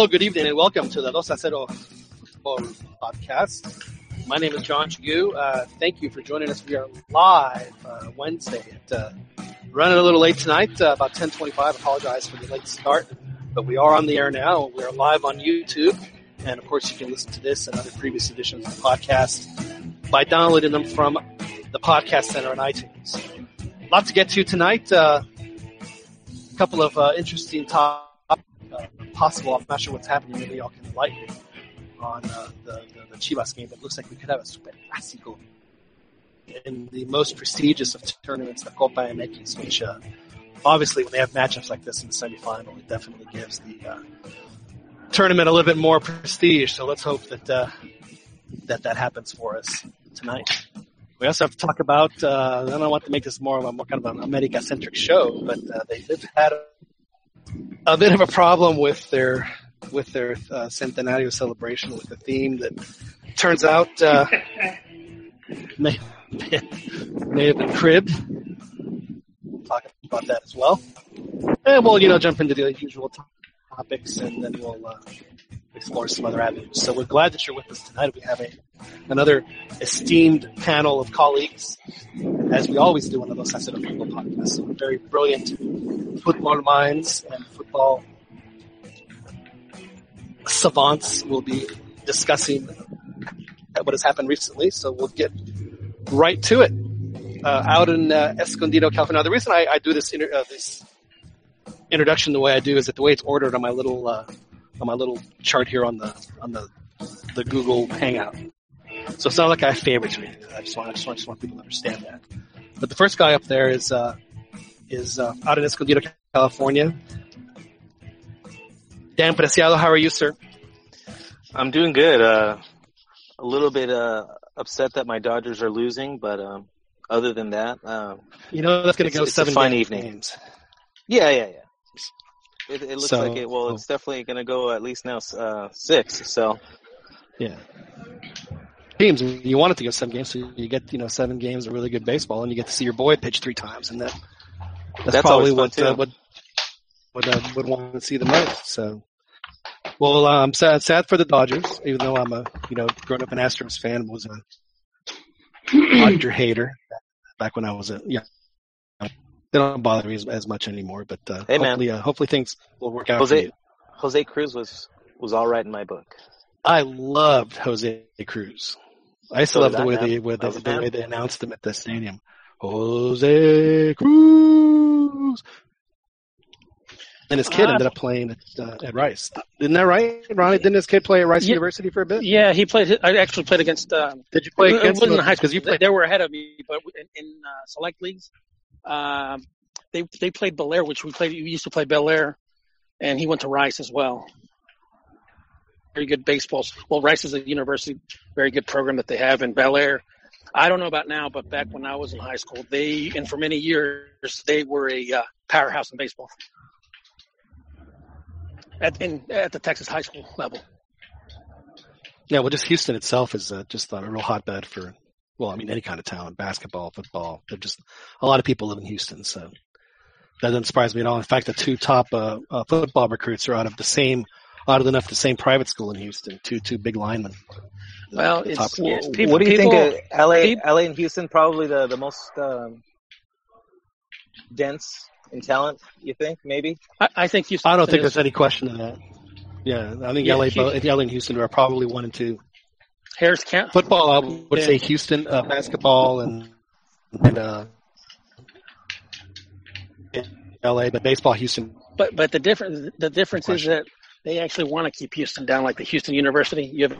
Hello, good evening, and welcome to the Dos a Cero podcast. My name is John Chagu. Uh, thank you for joining us. We are live uh, Wednesday. At, uh, running a little late tonight, uh, about 10:25. Apologize for the late start, but we are on the air now. We are live on YouTube, and of course, you can listen to this and other previous editions of the podcast by downloading them from the Podcast Center on iTunes. A lot to get to tonight. Uh, a couple of uh, interesting topics uh, possible. I'm not sure what's happening. Maybe y'all can enlighten me on uh, the, the, the Chivas game. It looks like we could have a Super Clásico in the most prestigious of tournaments, the Copa MX, which uh, obviously when they have matchups like this in the semifinal, it definitely gives the uh, tournament a little bit more prestige. So let's hope that uh, that that happens for us tonight. We also have to talk about. Uh, I don't want to make this more of a more kind of an America centric show, but uh, they, did have. A, bit of a problem with their with their uh, centenario celebration with the theme that turns out uh, may, may have been cribbed. Talk about that as well, and we'll you know jump into the usual topics, and then we'll uh, explore some other avenues. So we're glad that you're with us tonight. We have a another esteemed panel of colleagues, as we always do on the Dos a Cero Football Podcast. So very brilliant football minds and football savants will be discussing what has happened recently. So we'll get right to it. Uh, out in uh, Escondido, California. Now, the reason I, I do this, inter- uh, this introduction the way I do is that the way it's ordered on my little uh, on my little chart here on the on the the Google Hangout. So it's not like I have favorites or anything. I just want I just want, just want people to understand that. But the first guy up there is uh, is uh, out in Escondido, California. Dan Preciado, how are you, sir? I'm doing good. Uh, a little bit uh, upset that my Dodgers are losing, but um, other than that, uh, you know that's going to go seven a fine games. evening. Yeah, yeah, yeah. It, it looks So- like it. Well, it's definitely going to go at least now uh, six. So Yeah. Teams, you want it to go seven games, so you get you know seven games of really good baseball, and you get to see your boy pitch three times, and that that's, That's probably what uh, what what I would want to see the most. So, well, uh, I'm sad sad for the Dodgers, even though I'm a you know grown up an Astros fan, was a Dodger hater back when I was a yeah. They don't bother me as, as much anymore, but uh, Hey, man. hopefully, uh, hopefully things will work out for Jose you. Jose Cruz was was all right in my book. I loved Jose Cruz. I still So love the way man. they with I the, the way they announced him at the stadium. Jose Cruz. And his kid Ah. ended up playing at, uh, at Rice. Isn't that right, Ronnie? Didn't his kid play at Rice Yeah. University for a bit? Yeah, he played. I actually played against. Um, Did you play it wasn't him? in high school. Because you played. They were ahead of me, but in, in uh, select leagues, um, they they played Bellaire, which we played. We used to play Bellaire, and he went to Rice as well. Very good baseballs. Well, Rice is a university, very good program that they have in Bellaire. I don't know about now, but back when I was in high school, they and for many years they were a uh, powerhouse in baseball at in at the Texas high school level. Yeah, well, just Houston itself is uh, just a real hotbed for, well, I mean, any kind of talent, basketball, football. They're just a lot of people live in Houston, so that doesn't surprise me at all. In fact, the two top uh, uh, football recruits are out of the same, oddly enough, the same private school in Houston. Two two big linemen. Well, it's, top- it's people, what do you people, think? Of LA, peop- LA and Houston probably the the most um, dense in talent. You think maybe? I, I think Houston. I don't think there's any question of that. Yeah, I think Yeah, LA, both, LA and Houston are probably one and two. Harris County. Football, I would Yeah. say Houston uh, basketball and and uh, LA, but baseball, Houston. But but the difference the difference is that they actually want to keep Houston down, like the Houston University U of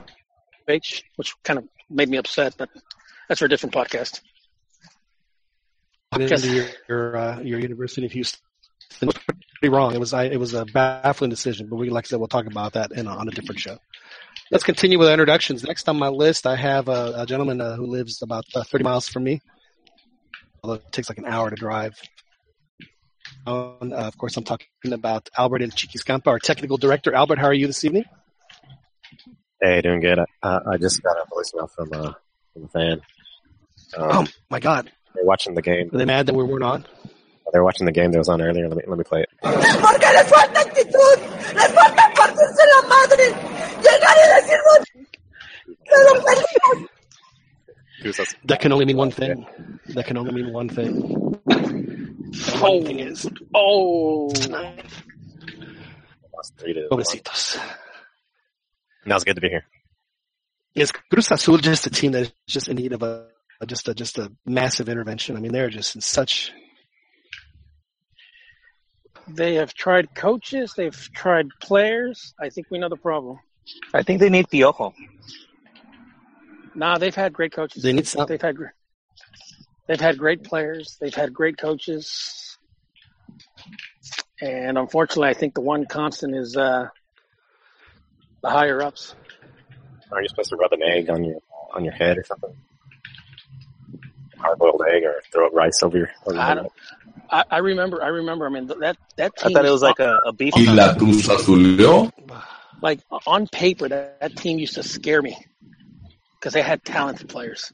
H, which kind of made me upset. But that's for a different podcast. into your your, uh, your University of Houston. It was pretty wrong. It was I, it was a baffling decision, but we like I said we'll talk about that in on a different show. Let's continue with the introductions. Next on my list, I have a, a gentleman uh, who lives about uh, 30 miles from me. Although it takes like an hour to drive. Um, uh, of course, I'm talking about Albert El Chiquiscampa, our technical director. Albert, how are you this evening? Hey, doing good. Uh, I just got a voicemail from uh from a fan. Oh Um, my God, they're watching the game. are they mad that we weren't on? They were watching the game that was on earlier. Let me let me play it. Porque les falta actitud, les falta partirse la madre, llegar y decirnos, "Se lo That can only mean one thing. That can only mean one thing. And Oh, one thing is oh, lost three pobrecitos. Now it's good to be here. Is Cruz Azul just a team that's just in need of a just a just a massive intervention? I mean, they're just in such they have tried coaches, they've tried players. I think we know the problem. I think they need Piojo. Nah, they've had great coaches. they need some. They've had they've had great players. They've had great coaches, and unfortunately, I think the one constant is uh, the higher ups. Are you supposed to rub an egg on your on your head or something? Hard boiled egg or throw rice over your. Over I your. I, I remember. I remember. I mean, that that I thought it was like a, a beef. Y la like on paper that, that team used to scare me because they had talented players.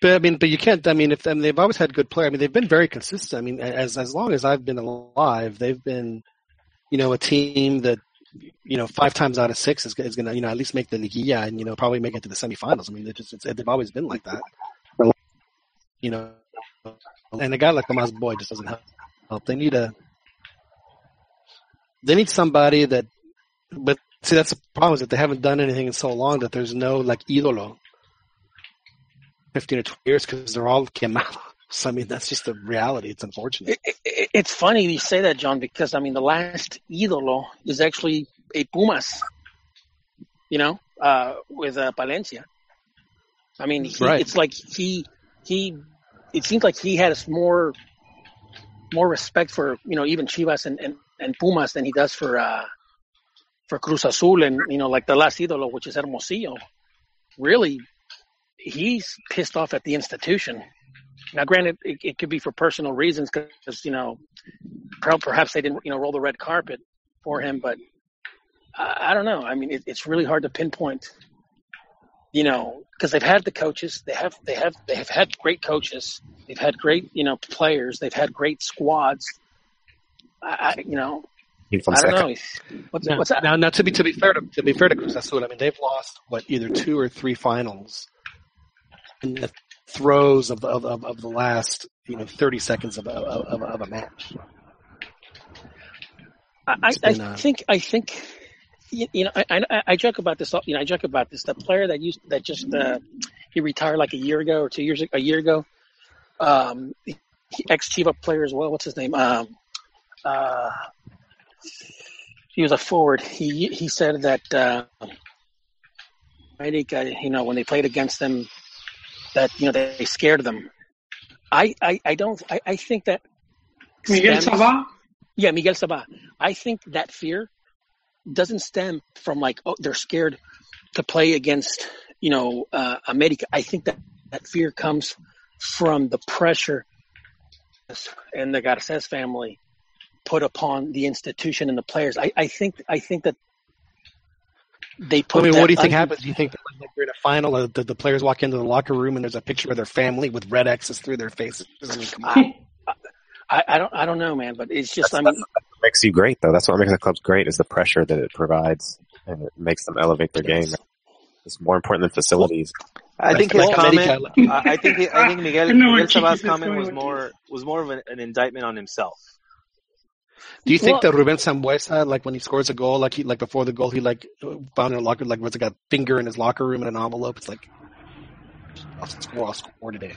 But I mean, but you can't. I mean, if I mean, they've always had good players. I mean, they've been very consistent. I mean, as as long as I've been alive, they've been, you know, a team that, you know, five times out of six is, is going to, you know, at least make the liguilla and you know probably make it to the semifinals. I mean, just they've always been like that. You know, and a guy like Tomas Boy just doesn't help. They need a. They need somebody that, but see, that's the problem is that they haven't done anything in so long that there's no like ídolo 15 or 20 years because they're all quemados. I mean, that's just the reality. It's unfortunate. It, it, it's funny you say that, John, because I mean the last ídolo is actually a Pumas. You know, uh, with uh, Palencia. I mean, he, Right. it's like he he. It seems like he has more more respect for you know even Chivas and, and, and Pumas than he does for uh, for Cruz Azul and you know like the last ídolo, which is Hermosillo. Really, he's pissed off at the institution. Now, granted, it, it could be for personal reasons because you know perhaps they didn't you know roll the red carpet for him, but I, I don't know. I mean, it, it's really hard to pinpoint. You know, because they've had the coaches, they have they have they have had great coaches, they've had great you know players, they've had great squads. I, I you know Heat I don't know. What's, Now, what's that? now, now, to be to be fair to, to be fair to Cruz Azul, I mean they've lost what either two or three finals in the throes of the of, of, the last you know 30 seconds of a, of, of a match. I, been, I uh, think I think you, you know I, I I joke about this you know I joke about this. The player that used that just uh, he retired like a year ago or two years a year ago um ex Chiva player as well. What's his name? Um uh he was a forward. He he said that uh I think uh, you know when they played against them that you know they, scared them I I, I don't I, I think that Miguel Sabah. yeah, Miguel Sabah. I think that fear doesn't stem from like, oh, they're scared to play against, you know, uh, America. I think that that fear comes from the pressure and the Garces family put upon the institution and the players. I, I think, I think that they I mean, what do you think un- happens? Do you think that like, you're in a final, uh, the, the players walk into the locker room and there's a picture of their family with red X's through their faces? I mean, come on. I, I don't, I don't know, man, but it's just, That's, I that's mean, what makes you great, though. That's what makes the clubs great is the pressure that it provides, and it makes them elevate their game. It's more important than facilities. I think his comment. I I think I think Miguel I know Miguel Sabah's comment was more was more of an, an indictment on himself. Do you think Well- that Ruben Sambueza, like when he scores a goal, like he like before the goal, he like found in a locker, like was like a finger in his locker room in an envelope? It's like, I'll score, I'll score today.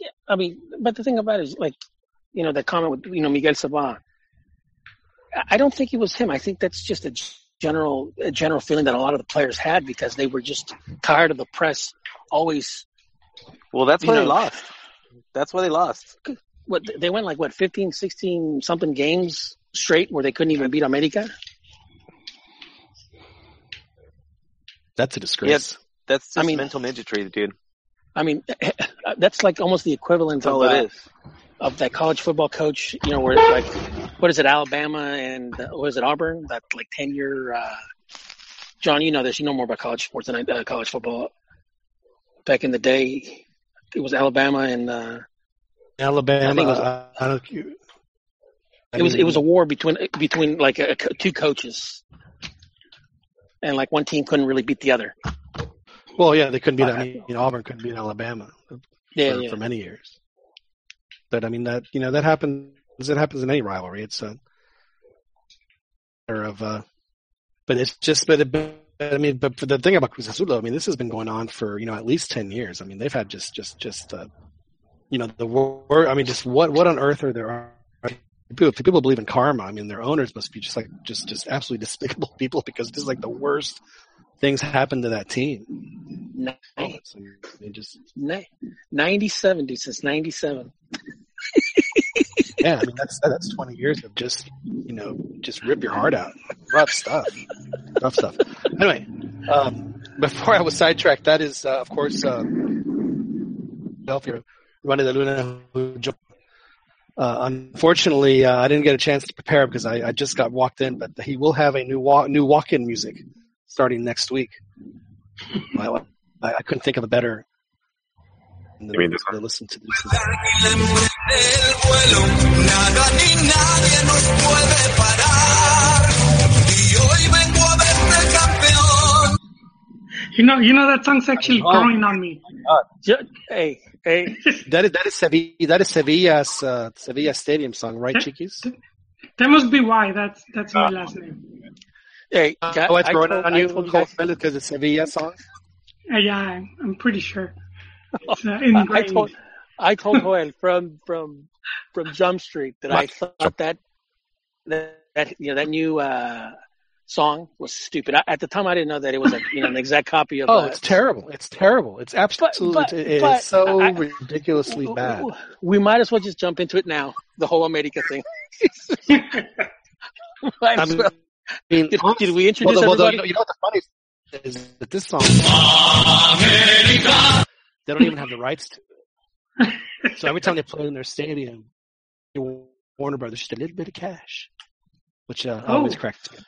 Yeah, I mean, but the thing about it is, like, you know, that comment with, you know, Miguel Sabah. I- I don't think it was him. I think that's just a g- general, a general feeling that a lot of the players had because they were just tired of the press always. Well, that's You why they lost. That's why they lost. What they went like what 15, 16 something games straight where they couldn't even beat America. That's a disgrace. Yes, That's just I mean- mental midgetry, dude. I mean, that's like almost the equivalent That's of all uh, it is. of that college football coach, you know, where like, what is it, Alabama and uh, what is it, Auburn? That like ten year. Uh, John, you know this. You know more about college sports than I, uh, college football. back in the day. It was Alabama and uh, Alabama. I think it was- uh, I don't, you- I it was mean, it was a war between between like a, two coaches, and like one team couldn't really beat the other. well, yeah, they couldn't beat. I mean, Auburn couldn't beat Alabama for, yeah. for many years. But I mean that you know that happens. It happens in any rivalry. It's a matter of. Uh, but it's just. But, it, but I mean, but for the thing about Cruz Azul, I mean, this has been going on for you know at least ten years. I mean, they've had just just just. Uh, you know the word. I mean, just what what on earth are there? People, if people believe in karma. I mean, their owners must be just like just just absolutely despicable people because this is like the worst things happen to that team. Ni- I mean, just ni- 97, dude, since 97. yeah, I mean that's that's twenty years of just you know just rip your heart out, rough stuff, rough stuff. Anyway, um, before I was sidetracked, that is uh, of course uh, Philadelphia running the Luna. who jo- Uh, unfortunately, uh, I didn't get a chance to prepare because I, I just got walked in. But he will have a new walk, new walk-in music starting next week. I, I, I couldn't think of a better. You mean this to listen to this. You know, you know that song's actually Oh. growing on me. Ju- Hey, hey, That is that is Sevilla. That is Sevilla's uh, Sevilla Stadium song, right, Chiquis? That must be why. That's that's my last name. hey. guy- Oh, it's I growing told- on I you, told you guys- because it's Sevilla song. Uh, yeah, I'm, I'm pretty sure. It's uh, I, I ingrained. told I told Joel from from from Jump Street that I thought that that, that you know that new uh song was stupid. I, at the time, I didn't know that it was a you know an exact copy of. Oh, uh, it's terrible! It's terrible! It's absolutely but- it is but so I- ridiculously bad. We might as well just jump into it now. The whole America thing. I mean, well. I mean, Did, did we introduce well, well, everybody? you, know, what the funny is that this song they don't even have the rights to. It. So every time they play in their stadium, Warner Brothers just a little bit of cash, which uh, always Oh. cracks me.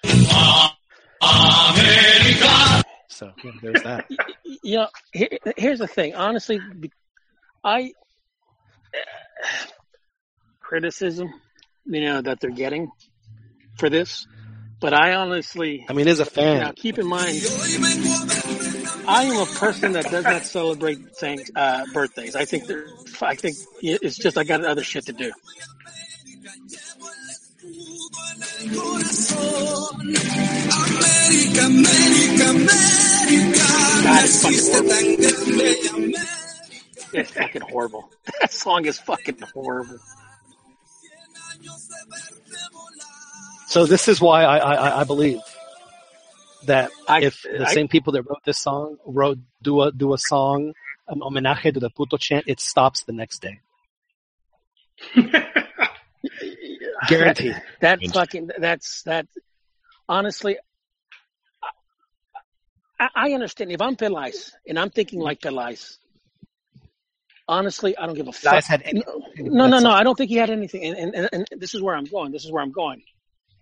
So yeah, there's that. you know, here, here's the thing. Honestly, I criticism, you know, that they're getting for this, but I honestly, I mean, as a fan, now keep in mind, I am a person that does not celebrate uh, birthdays. I think I think it's just I got other shit to do. God, it's fucking horrible. tan grande, América. It's fucking horrible. That song is fucking horrible. So this is why I, I, I believe that I- if the I- same people that wrote this song wrote do a do a song an homenaje to the puto chant, it stops the next day, guaranteed. That Strange. fucking that's that. Honestly, I, I understand if I'm Peláez and I'm thinking like Peláez. Honestly, I don't give a fuck. Guys had any, No, no, no. I don't think he had anything. And, and, and this is where I'm going. This is where I'm going.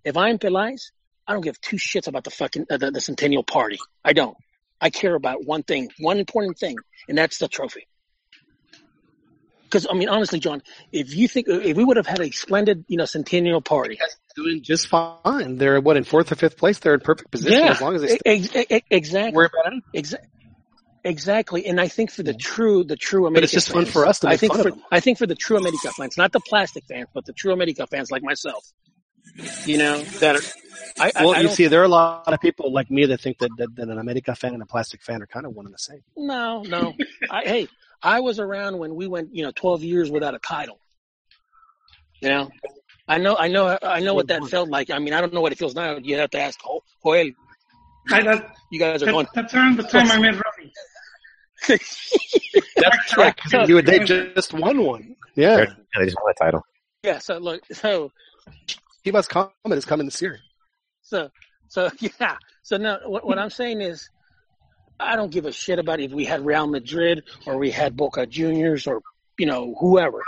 If I'm Peláez, I don't give two shits about the fucking uh, the, the Centennial Party. I don't. I care about one thing, one important thing, and that's the trophy. Because I mean, honestly, John, if you think if we would have had a splendid, you know, Centennial Party, doing just fine. They're what in fourth or fifth place. They're in perfect position yeah, as long as they stay ex- ex- exactly, worry about. Exa- exactly. And I think for the true, the true America But it's just fun for us to I think fun for of them. I think for the true America fans, not the plastic fans, but the true America fans like myself. You know that are. I, Well, I you see, there are a lot of people like me that think that, that, that an America fan and a plastic fan are kind of one and the same. No, no. I, hey, I was around when we went, you know, 12 years without a title. You know, I know, I know, I know what that felt like. I mean, I don't know what it feels now. You have to ask Jo- Joel. I, that, You guys are going. that, that's around the time I met Robbie. That's right. 'cause you, they just won one. Yeah. Yeah, they just won a title. yeah. So look, so Chivas Comet is coming this year. So, so yeah. So now, what, what I'm saying is, I don't give a shit about if we had Real Madrid or we had Boca Juniors or you know whoever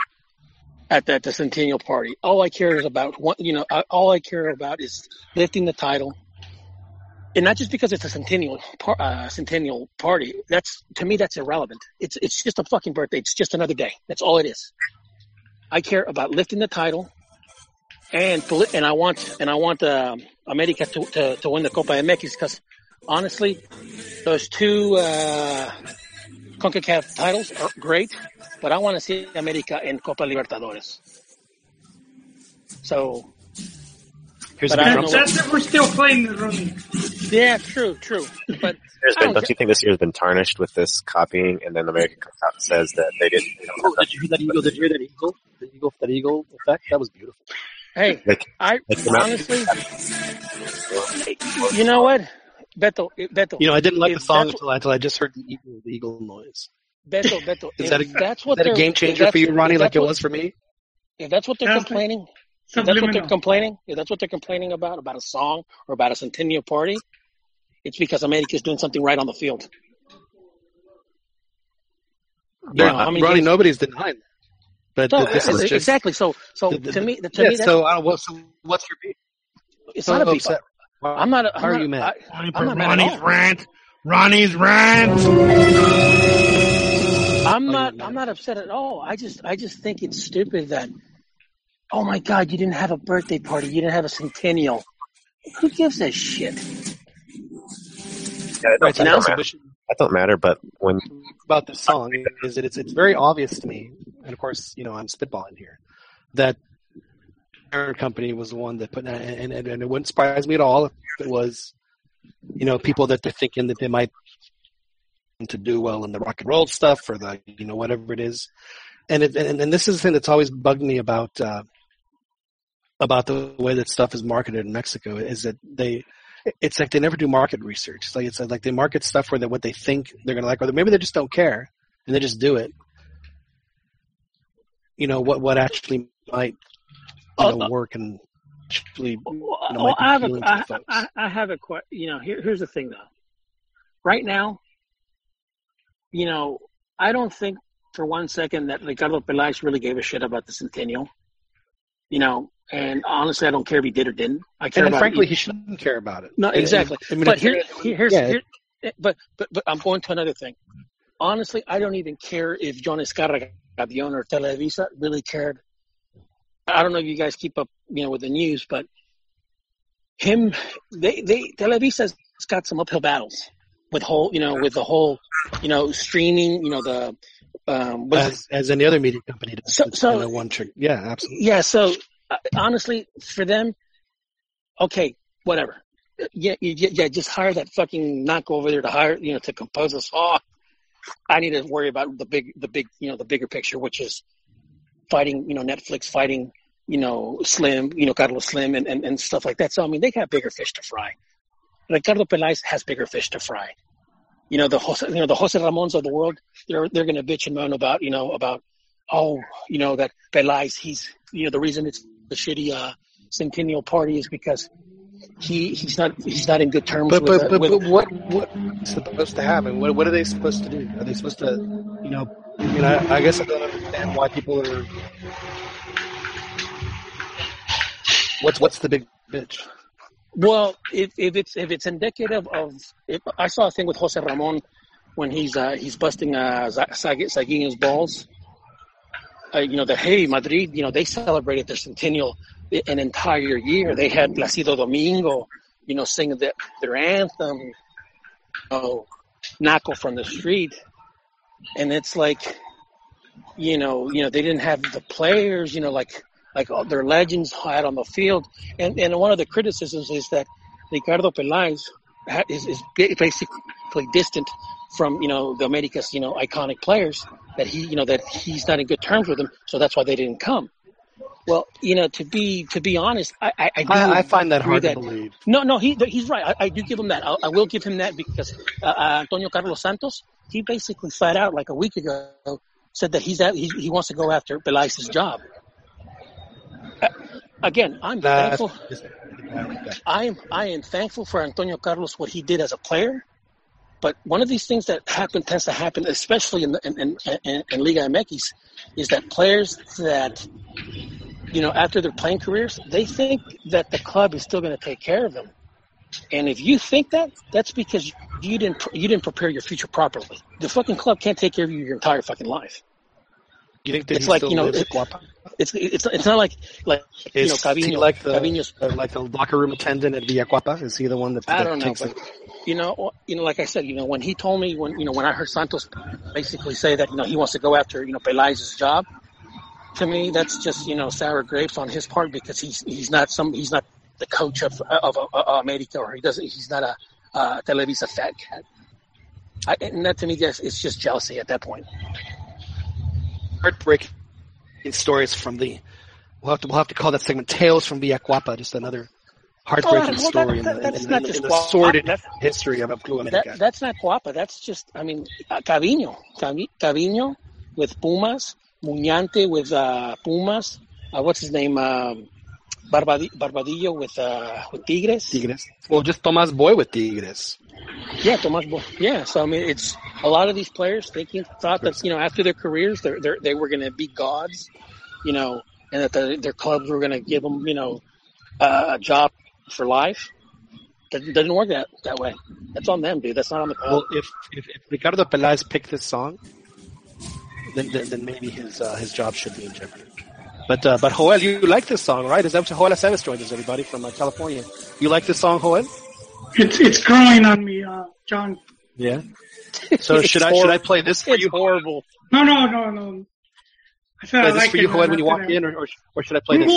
at that the Centennial Party. All I care is about one. You know, all I care about is lifting the title and not just because it's a centennial uh, centennial party. That's to me that's irrelevant. It's it's just a fucking birthday. It's just another day. That's all it is. I care about lifting the title, and and I want and I want um, America to, to to win the Copa MX because honestly, those two uh, Concacaf titles are great, but I want to see America in Copa Libertadores. So Here's But the I don't know set. That's if we're still playing the room. yeah, true, true. But been, don't don't you think this year's been tarnished with this copying, and then America comes out and says that they didn't. They don't Oh, did you hear that eagle? Did you hear that eagle? The eagle, that eagle effect? That was beautiful. hey, Like, I Like the Mount- honestly, you know what, Beto, Beto, You know, I didn't like the song that's until, until I just heard the eagle, the eagle noise. Beto, Beto. Is that a, that's what is that a game changer for you, Ronnie, like that's it was for me? If that's what they're Yeah. complaining, if that's what they're complaining, if that's what they're complaining about, about a song or about a centennial party, it's because America is doing something right on the field. You Yeah, know, how many Ronnie, games- nobody's denying that. But No, this is just exactly. So, so the- the- to me, to yeah, me, that's, so, uh, what, so what's your beef? it's So not a beef. Upset. I'm not. A, I'm are not, you mad? I, I'm not Ronnie's all. rant. Ronnie's rant. I'm Oh, not. I'm not upset at all. I just. I just think it's stupid that. Oh my God! You didn't have a birthday party. You didn't have a centennial. Who gives a shit? yeah, it Right, don't, so that, now don't it's matter. that don't matter. But when about this song is that it's, it's very obvious to me, and of course, you know, I'm spitballing here, that parent company was the one that put that, and, and, and it wouldn't surprise me at all if it was, you know, people that they're thinking that they might to do well in the rock and roll stuff or the, you know, whatever it is. And it, and, and this is the thing that's always bugged me about, uh, about the way that stuff is marketed in Mexico is that they, it's like they never do market research. It's like it's like they market stuff where they what they think they're gonna like, or maybe they just don't care and they just do it. You know what what actually might you know, Uh, work and actually you know, well, I have a, appealing I, the folks. I, I have a question. You know, here, here's the thing though. Right now, you know, I don't think for one second that Ricardo Peláez really gave a shit about the centennial. You know, and honestly, I don't care if he did or didn't. I care and about frankly, he shouldn't care about it. No, And- and- exactly. I mean, but if- here, here, here's, yeah, here, but, but, but I'm going to another thing. Honestly, I don't even care if John Escarra, the owner of Televisa, really cared. I don't know if you guys keep up, you know, with the news, but him, they, they, Televisa's got some uphill battles with whole, you know, with the whole, you know, streaming, you know, the, um, as, as any other media company does. So- so- kinda one trick. Yeah, absolutely. yeah. So uh, honestly, for them, okay, whatever. Yeah, you, yeah, just hire that fucking knock over there to hire, you know, to compose a song. I need to worry about the big, the big, you know, the bigger picture, which is fighting, you know, Netflix fighting, you know, Slim, you know, Carlos Slim and, and, and stuff like that. So, I mean, they got bigger fish to fry. Ricardo Peláez has bigger fish to fry. You know, the Jose, you know, the Jose Ramons of the world, they're, they're going to bitch and moan about, you know, about, oh, you know, that Peláez, he's, you know, the reason it's the shitty, uh, centennial party is because he, he's not, he's not in good terms But with, but, uh, but, with but what what's supposed to happen? What what are they supposed to do? Are they supposed to, you know? I mean, I, I guess I don't understand why people are. What's what's the big bitch? Well, if, if it's if it's indicative of, if I saw a thing with Jose Ramon when he's uh, he's busting uh, Za- Sag- balls. Uh, you know that hey Madrid, you know they celebrated their centennial an entire year. They had Placido Domingo, you know, singing the, their anthem. You know, Naco from the street, and it's like, you know, you know they didn't have the players, you know, like like their legends had on the field. And and one of the criticisms is that Ricardo Peláez is, is basically distant from you know the Americas you know iconic players that he you know that he's not in good terms with them, so that's why they didn't come. Well, you know, to be to be honest, I I, I, do I, I find that hard that to believe. no, no, he he's right. I, I do give him that. I, I will give him that because uh, uh, Antonio Carlos Santos, he basically flat out like a week ago said that he's at, he, he wants to go after Peláez's job. Uh, again, I'm Nah, thankful. I am I am thankful for Antonio Carlos what he did as a player, but one of these things that happen tends to happen, especially in the, in, in, in, Liga MX, is that players that you know after their playing careers, they think that the club is still going to take care of them. And if you think that, that's because you didn't you didn't prepare your future properly. The fucking club can't take care of you your entire fucking life. You think that It's like you know, it- it's it's it's not like like you know, Is Cavino, like the Cavino's uh, like the locker room attendant at Villa Coapa? Is he the one that, I that don't know, but you know, you know, like I said, you know, when he told me when you know when I heard Santos basically say that you know he wants to go after you know Peláez's job, to me that's just you know sour grapes on his part because he's he's not some he's not the coach of of, of, of America or he doesn't he's not a uh, Televisa fat cat. I, and that to me just it's just jealousy at that point. Heartbreaking stories from the. We'll have to we'll have to call that segment "Tales from Villa Coapa." Just another heartbreaking that- well, story that- in the, in, not in, the sordid history of Club America. That, that's not Coapa. That's just, I mean, uh, Cavino. Cavino with Pumas, Muñante with uh, Pumas. Uh, what's his name? Um, Barbadi- Barbadillo with uh, with Tigres. Tigres. Well, just Tomas Boy with Tigres. Yeah, Tomas Bo- Yeah, so I mean, it's a lot of these players thinking thought that you know after their careers they they they were going to be gods, you know, and that the, their clubs were going to give them you know uh, a job for life. Doesn't, doesn't work that that way. That's on them, dude. That's not on the club. Well, if, if, if Ricardo Peláez picked this song, then then, then maybe his uh, his job should be in jeopardy. But uh, but Joel, you like this song, right? Is that what Joel Aceves joined us, everybody from uh, California? You like this song, Joel? It's it's growing on me, uh, John. Yeah. So should I should I play this for It's you? horrible. No, no, no, no. I said Play I this like for it. you, Joel, when you walk that in, or, or or should I play this?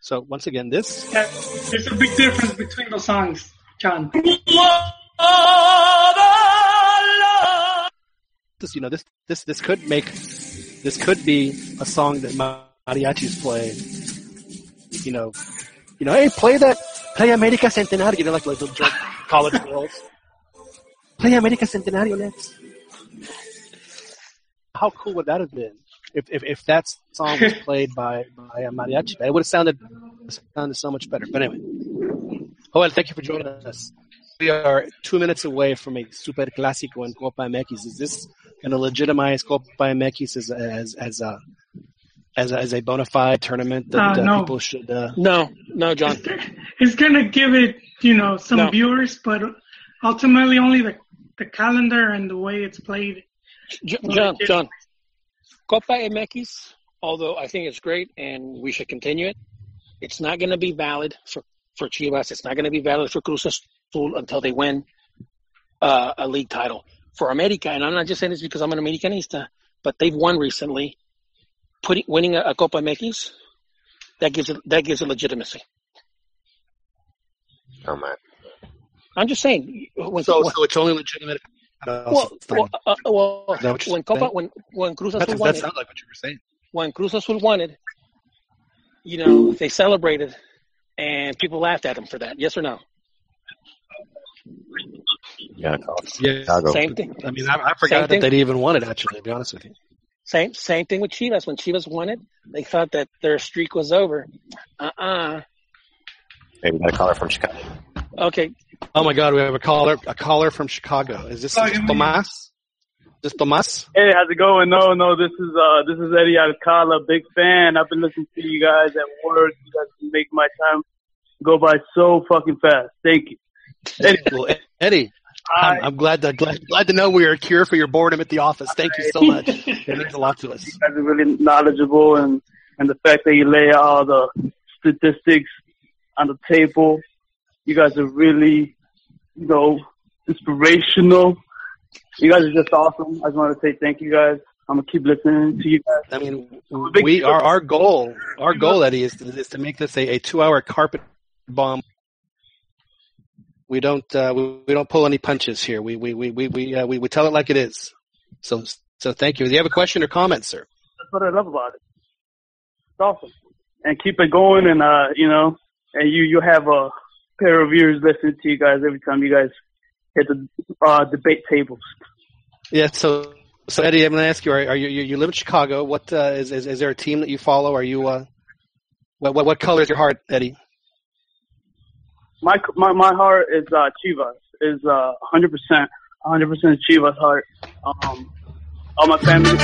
So once again, this I- There's a big difference between the songs, John. this you know this this this could make this could be a song that mariachis play. You know, you know, hey, play that, play America Centenario. You know, like little drunk college girls. Play America Centenario next. How cool would that have been if if, if that song was played by by a mariachi? It would have sounded sounded so much better. But anyway, Joel, thank you for joining us. We are two minutes away from a super clásico in Copa MX. Is this going to legitimize Copa MX as as as a as a, as a bona fide tournament that Uh, uh, people should? Uh, No, no, John. It's gonna give it, you know, some No. viewers, but ultimately only the the calendar and the way it's played. J- John, John. Copa MX, although I think it's great and we should continue it, it's not going to be valid for, for Chivas. It's not going to be valid for Cruz Azul until they win uh, a league title. For America, and I'm not just saying this because I'm an Americanista, but they've won recently. Putting winning a, a Copa MX, that gives it that gives it legitimacy. Oh man. I'm just saying. When, so when- so it's only legitimate. Uh, well, well, uh, well Is that what you're when Copa saying? when when Cruz Azul that won it, sounds like what you were saying. when Cruz Azul won it, you know, they celebrated and people laughed at him for that. Yes or no? Yeah, call it Yeah. Chicago. Same thing. I mean, I, I forgot that thing. they'd even won it. Actually, to be honest with you. Same same thing with Chivas. When Chivas won it, they thought that their streak was over. Uh uh Maybe got a caller from Chicago. Okay. Oh my God, we have a caller, a caller from Chicago. Is this, Oh, is this Tomas? This Tomas? Hey, how's it going? No, no, this is uh this is Eddie Alcala, big fan. I've been listening to you guys at work. You guys make my time go by so fucking fast. Thank you. Eddie, Well, Eddie, I, I'm, I'm glad to glad, glad to know we are a cure for your boredom at the office. Thank you so much. It means a lot to us. you guys are really knowledgeable and and the fact that you lay out all the statistics on the table. You guys are really, you know, inspirational. You guys are just awesome. I just want to say thank you guys. I'm gonna keep listening to you guys. I mean, we our our goal our goal, Eddie, is to, is to make this a, a two hour carpet bomb. We don't uh, we, we don't pull any punches here. We we we we we, uh, we we tell it like it is. So so thank you. Do you have a question or comment, sir? That's what I love about it. It's awesome. And keep it going and uh, you know, and you you have a pair of ears listening to you guys every time you guys hit the uh debate tables. Yeah. So so Eddie, I'm going to ask you: Are, are you you you live in Chicago? What uh, is, is is there a team that you follow? Are you uh, what what what color is your heart, Eddie? My my my heart is uh Chivas. Is uh hundred percent hundred percent Chivas heart. Um all my family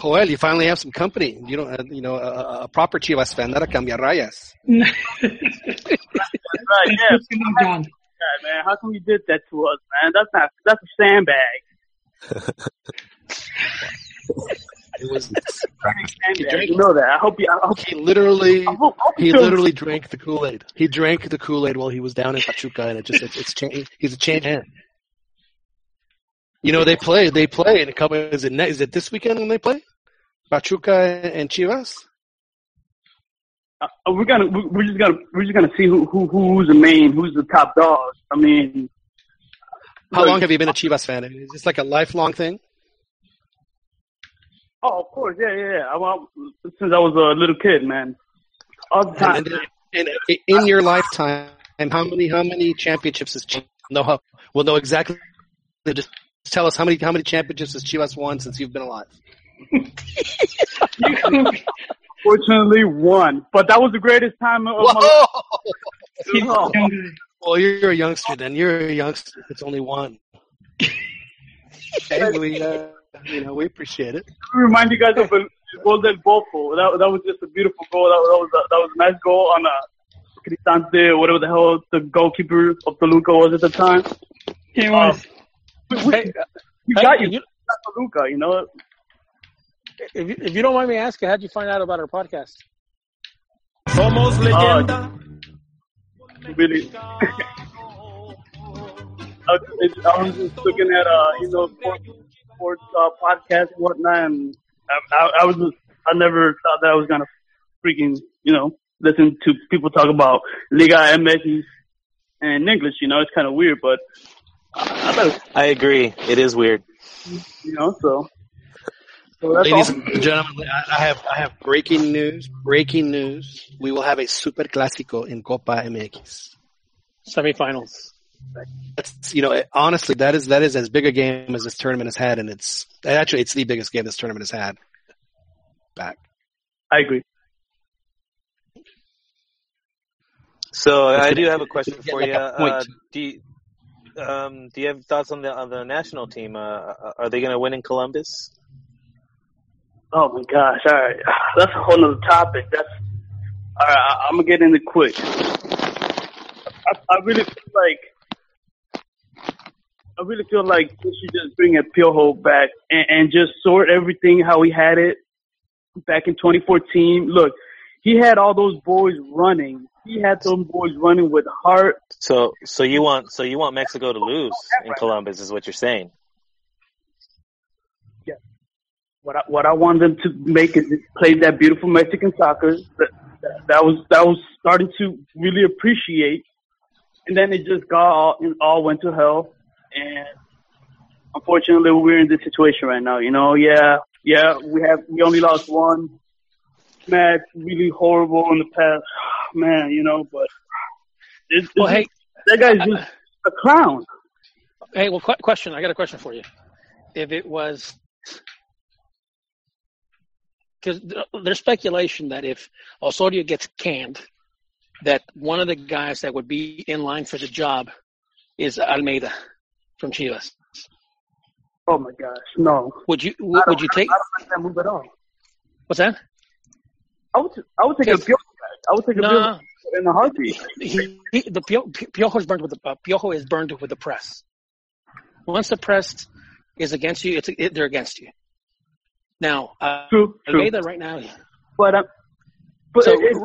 Joel, you finally have some company. You don't, uh, you know, a, a proper Chivas fan, not a cambiarrayas. That's right, yeah. John. Yeah, man. How come you did that to us, man? That's not. That's a sandbag. It was. Sandbag. You know that. I hope you. I hope He literally, I hope, I hope he you feel- literally drank the Kool Aid. He drank the Kool Aid while he was down in Pachuca, and it just, it's, it's changed. He's a changed man. You know, they play, they play in a couple. Is it ne- is it this weekend when they play? Pachuca and Chivas. Uh, we're gonna. we- We're just gonna. We're just gonna see who who who's the main. Who's the top dog. I mean. How look, long have you been a Chivas fan? Is this like a lifelong thing? Oh, of course. Yeah, yeah, yeah. I, well, since I was a little kid, man. All the time. And, and, in your lifetime, and how many how many championships has Chivas? Know how? We'll know exactly. Just tell us how many how many championships has Chivas won since you've been alive. Fortunately, one. But that was the greatest time of my life. Whoa! Well, you're a youngster then. You're a youngster. It's only one. hey, we, uh, you uh, know, we appreciate it. Let remind you guys of the goal del Bofo. That, that was just a beautiful goal. That, that was a, that was a nice goal on a Cristante whatever the hell the goalkeeper of Toluca was at the time. He um, was. Hey, You hey, got you. you- Toluca, you know. if, you, if you don't mind me asking, how'd you find out about our podcast? Somos uh, leyenda. really. I was, I was just looking at uh, you know, sports, sports uh, podcasts and whatnot, and I, I, I was just, I never thought that I was gonna freaking, you know, listen to people talk about Liga MX in English. You know, it's kind of weird, but I thought, it was, I agree. It is weird. you know, so. So Ladies all. and gentlemen, I I have I have breaking news. Breaking news. We will have a super clásico in Copa MX. Semifinals. That's you know honestly that is that is as big a game as this tournament has had, and it's actually it's the biggest game this tournament has had. Back. I agree. So Let's I get- do have a question for like you. Uh, do you, um, do you have thoughts on the on the national team? Uh, are they going to win in Columbus? Oh my gosh! All right, that's a whole nother topic. That's all right. I, I'm gonna get into quick. I, I really feel like I really feel like we should just bring a Piojo back and, and just sort everything how he had it back in 2014. Look, he had all those boys running. He had those boys running with heart. So so you want so you want Mexico to lose in Columbus is what you're saying? Yeah. What I, what I want them to make is play that beautiful Mexican soccer that, that, that was that was starting to really appreciate, and then it just got all it all went to hell, and unfortunately we're in this situation right now. You know, yeah, yeah, we have we only lost one match, really horrible in the past, man. You know, but it's, it's Well, hey, that guy's just a clown. hey, well, qu- question. I got a question for you. If it was, because there's speculation that if Osorio gets canned, that one of the guys that would be in line for the job is Almeida from Chivas. Oh my gosh, no. Would you would, would you take? I don't like that move at all. What's that? I would I would take a Yes. Piojo. I would take a No. Piojo in a heartbeat. he, he, the Pio, Piojo is burned with the uh, Piojo is burned with the press. Once the press is against you, it's it, they're against you. Now, uh, True, true. Almeida right now, But uh, but So- it, it,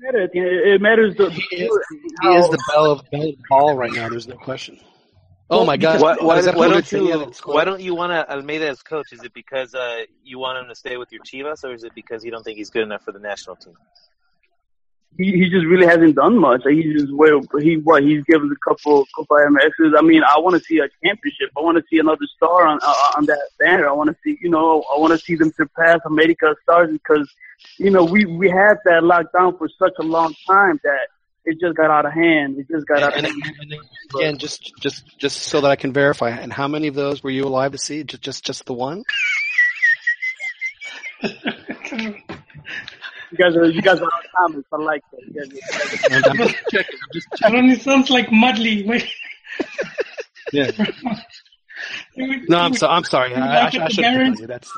matters. It matters. The, He is, he is the bell of bell of the ball right now. There's no question. Oh my God! Why, why, why what don't you why don't you want to Almeida as coach? Is it because uh, you want him to stay with your Chivas, or is it because you don't think he's good enough for the national team? he, he just really hasn't done much. Like, He's just well, he what he's given a couple couple MXs. I mean, I want to see a championship. I want to see another star on uh, on that banner. I want to see, you know, I want to see them surpass America stars because, you know, we we had that locked down for such a long time that it just got out of hand. It just got out of hand. and, and again, just just just so that I can verify. And how many of those were you alive to see? Just just just the one? You guys are you guys are on comments. I like that. You guys, you guys I'm just checking. I'm just I don't it sounds like Mudley. Yeah. No, I'm so I'm sorry. I, I, should- I should have you. That's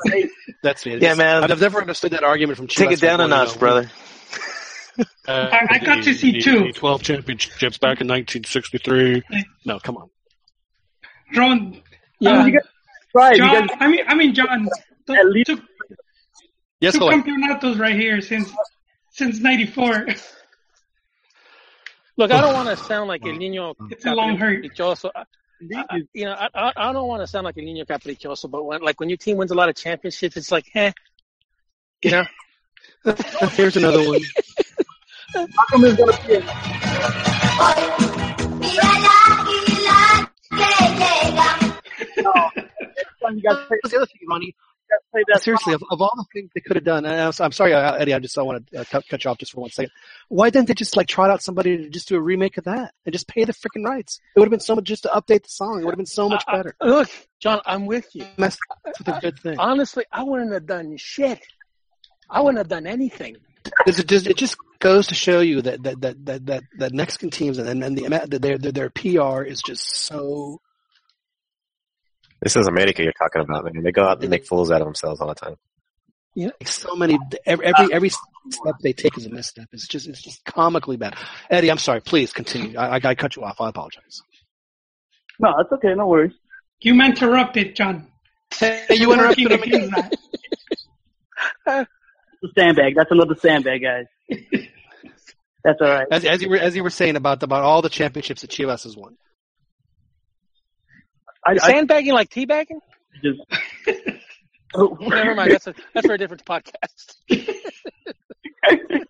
that's me. Yeah, man. I've never understood that argument from. Take it down a notch, know, brother. I, I got to see the- two. the Twelve championships back in 1963. No, come on. Ron, Yeah. um, You guys tried. You John, I mean, I mean, John, the, At least- two, Yes, two go ahead. campeonatos right here since since '94. Look, I don't want to sound like El Niño It's a long hurt. caprichoso. I- I- you know, I, I, I don't want to sound like El Niño caprichoso, but when like when your team wins a lot of championships, it's like, eh, you know. Here's another one. How come it's gonna be a time you guys play, the other thing, Ronnie. you guys play that Seriously, of, of all the things they could have done, and I'm, I'm sorry, uh, Eddie, I just I want to uh, cut, cut you off just for one second. Why didn't they just like trot out somebody to just do a remake of that and just pay the freaking rights? It would have been so much just to update the song. It would have been so much I- I- better. look, John, I'm with you. That's a good thing. Honestly, I wouldn't have done shit. I wouldn't have done anything. It just it just goes to show you that that that that that, that Mexican teams and and the their, their their PR is just so. This is America you're talking about, man. They go out and make fools out of themselves all the time. You know, like so many every every, ah. every step they take is a misstep. It's just it's just comically bad. Eddie, I'm sorry. Please continue. I, I, I cut you off. I apologize. No, that's okay. No worries. You interrupted, John. Hey, you interrupted Working him again. that. It's a sandbag. That's another sandbag, guys. That's all right. As, as you were as you were saying about about all the championships that Chivas has won. I, I Sandbagging like teabagging? just. Oh, never mind. That's a that's for a different podcast.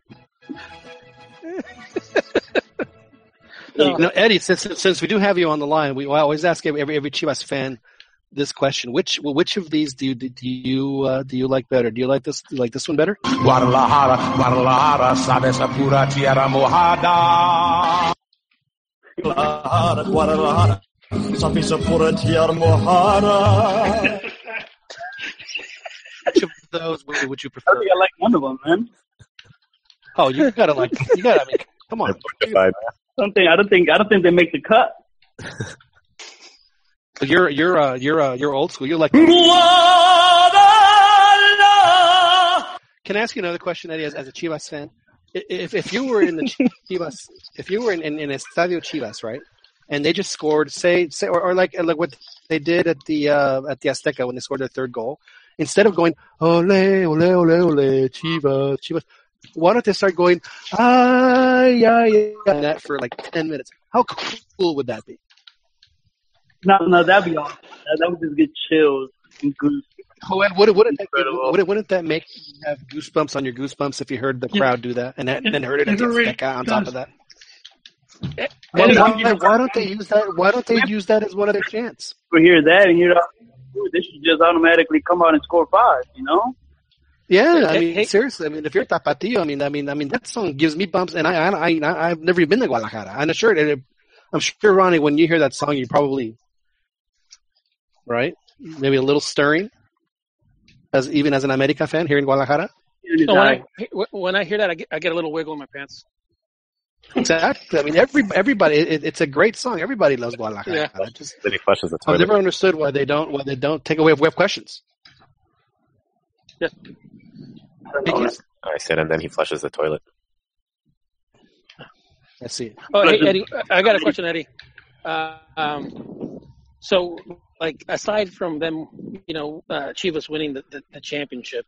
You know, Eddie, since since we do have you on the line, we always ask every, every Chivas fan this question: which which of these do you do you uh, do you like better? Do you like this do you like this one better? Guadalajara, Guadalajara, sabes a pura tierra mojada. Guadalajara, Guadalajara, sabes a pura tierra mojada. Which of those would, would you I prefer? think I like one of them, man. Oh, you gotta like you gotta. I mean, come on. Fortified. I don't think. I don't think. I don't think they make the cut. You're you're uh, you're uh, you're old school. You're like. Can I ask you another question, Eddie, as, as a Chivas fan? If if you were in the Chivas, if you were in, in, in Estadio Chivas, right, and they just scored, say say, or, or like like what they did at the uh, at the Azteca when they scored their third goal, instead of going ole ole ole ole Chivas Chivas, why don't they start going ay ay ay and that for like ten minutes? How cool would that be? No, no, that'd be awesome. That, that would just get chills and goose. Oh, and wouldn't, wouldn't, that, wouldn't, wouldn't that make you have goosebumps on your goosebumps if you heard the crowd do that and then, then heard it It the on top of that? Why, why, why don't they use that? Why don't they use that as one of their chants? We hear that and that. Dude, they should just automatically come out and score five. You know? Yeah, I mean, seriously. I mean, if you're Tapatío, I mean, I mean, I mean, that song gives me bumps, and I, I, I I've never even been to Guadalajara. I'm sure, I'm sure, Ronnie, when you hear that song, you probably, right? Maybe a little stirring, as even as an America fan here in Guadalajara. In his when. I when I hear that, I get I get a little wiggle in my pants. Exactly. I mean, every everybody. It, it's a great song. Everybody loves Guadalajara. Yeah. I just Then he flushes the I've toilet. never understood why they don't why they don't take away if we have questions. I don't know, man. I said, and then he flushes the toilet. I see. Oh, hey Eddie, I got a question, Eddie. Uh, um, so, like, aside from them, you know, uh, Chivas winning the, the, the championship,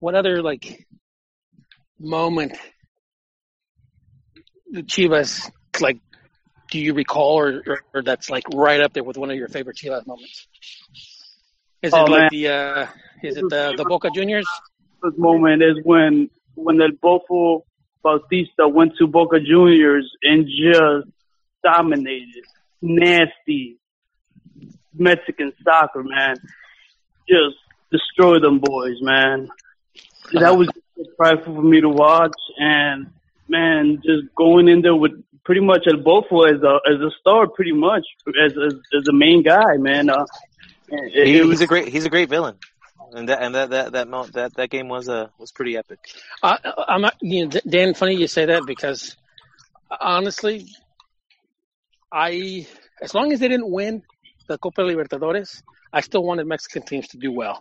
what other like moment the Chivas like do you recall, or, or, or that's like right up there with one of your favorite Chivas moments? Is it Oh, like man. the uh, is it the the Boca Juniors? This moment is when when El Bofo Bautista went to Boca Juniors and just dominated, nasty Mexican soccer, man. Just destroy them boys, man. That was so prideful for me to watch, and man, just going in there with pretty much El Bofo as a as a star, pretty much as as, as the main guy, man. Uh, it, He, it was he's a great he's a great villain, and that and that that that mo- that, that game was uh was pretty epic. I, I'm not, you know, Dan. Funny you say that because honestly, I as long as they didn't win the Copa Libertadores, I still wanted Mexican teams to do well,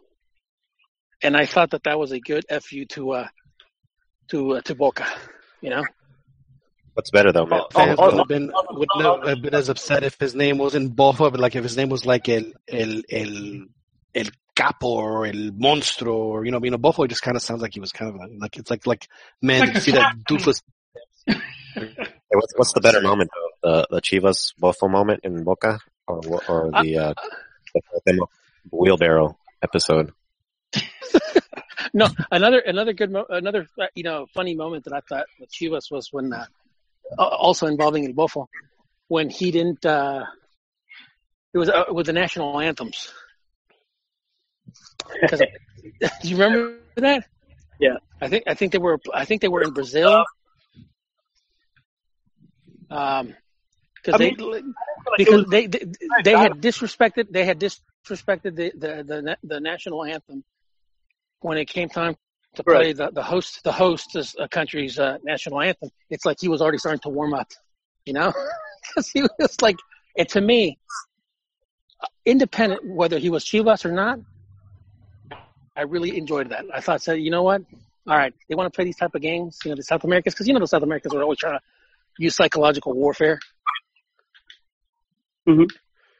and I thought that that was a good fu to uh, to uh, to Boca. You know, What's better though, man? Fans oh, would have been wouldn't have- have been as upset if his name wasn't Bofo, but like if his name was like el el el el capo or el monstro or you know, you know, Bofo just kind of sounds like he was kind of like, like it's like like man, Like you see that cat. doofus? Hey, what's, what's the better moment though? The the Chivas Bofo moment in Boca, or or the uh, the wheelbarrow episode? no, another another good mo- another uh, you know funny moment that I thought with Chivas was when uh, uh, also involving El Bofo when he didn't. Uh, it was uh, with the national anthems. 'Cause- do you remember that? Yeah. I think I think they were I think they were in Brazil. Um, because I they because they, they they had disrespected they had disrespected the the the, the national anthem when it came time to play Right. the the host the host uh, country's uh, national anthem. It's like he was already starting to warm up, you know, because he was like, and to me, independent whether he was Chivas or not, I really enjoyed that. I thought, so you know what? All right, they want to play these type of games, you know, the South Americans, because you know the South Americans are always trying to use psychological warfare. Mhm.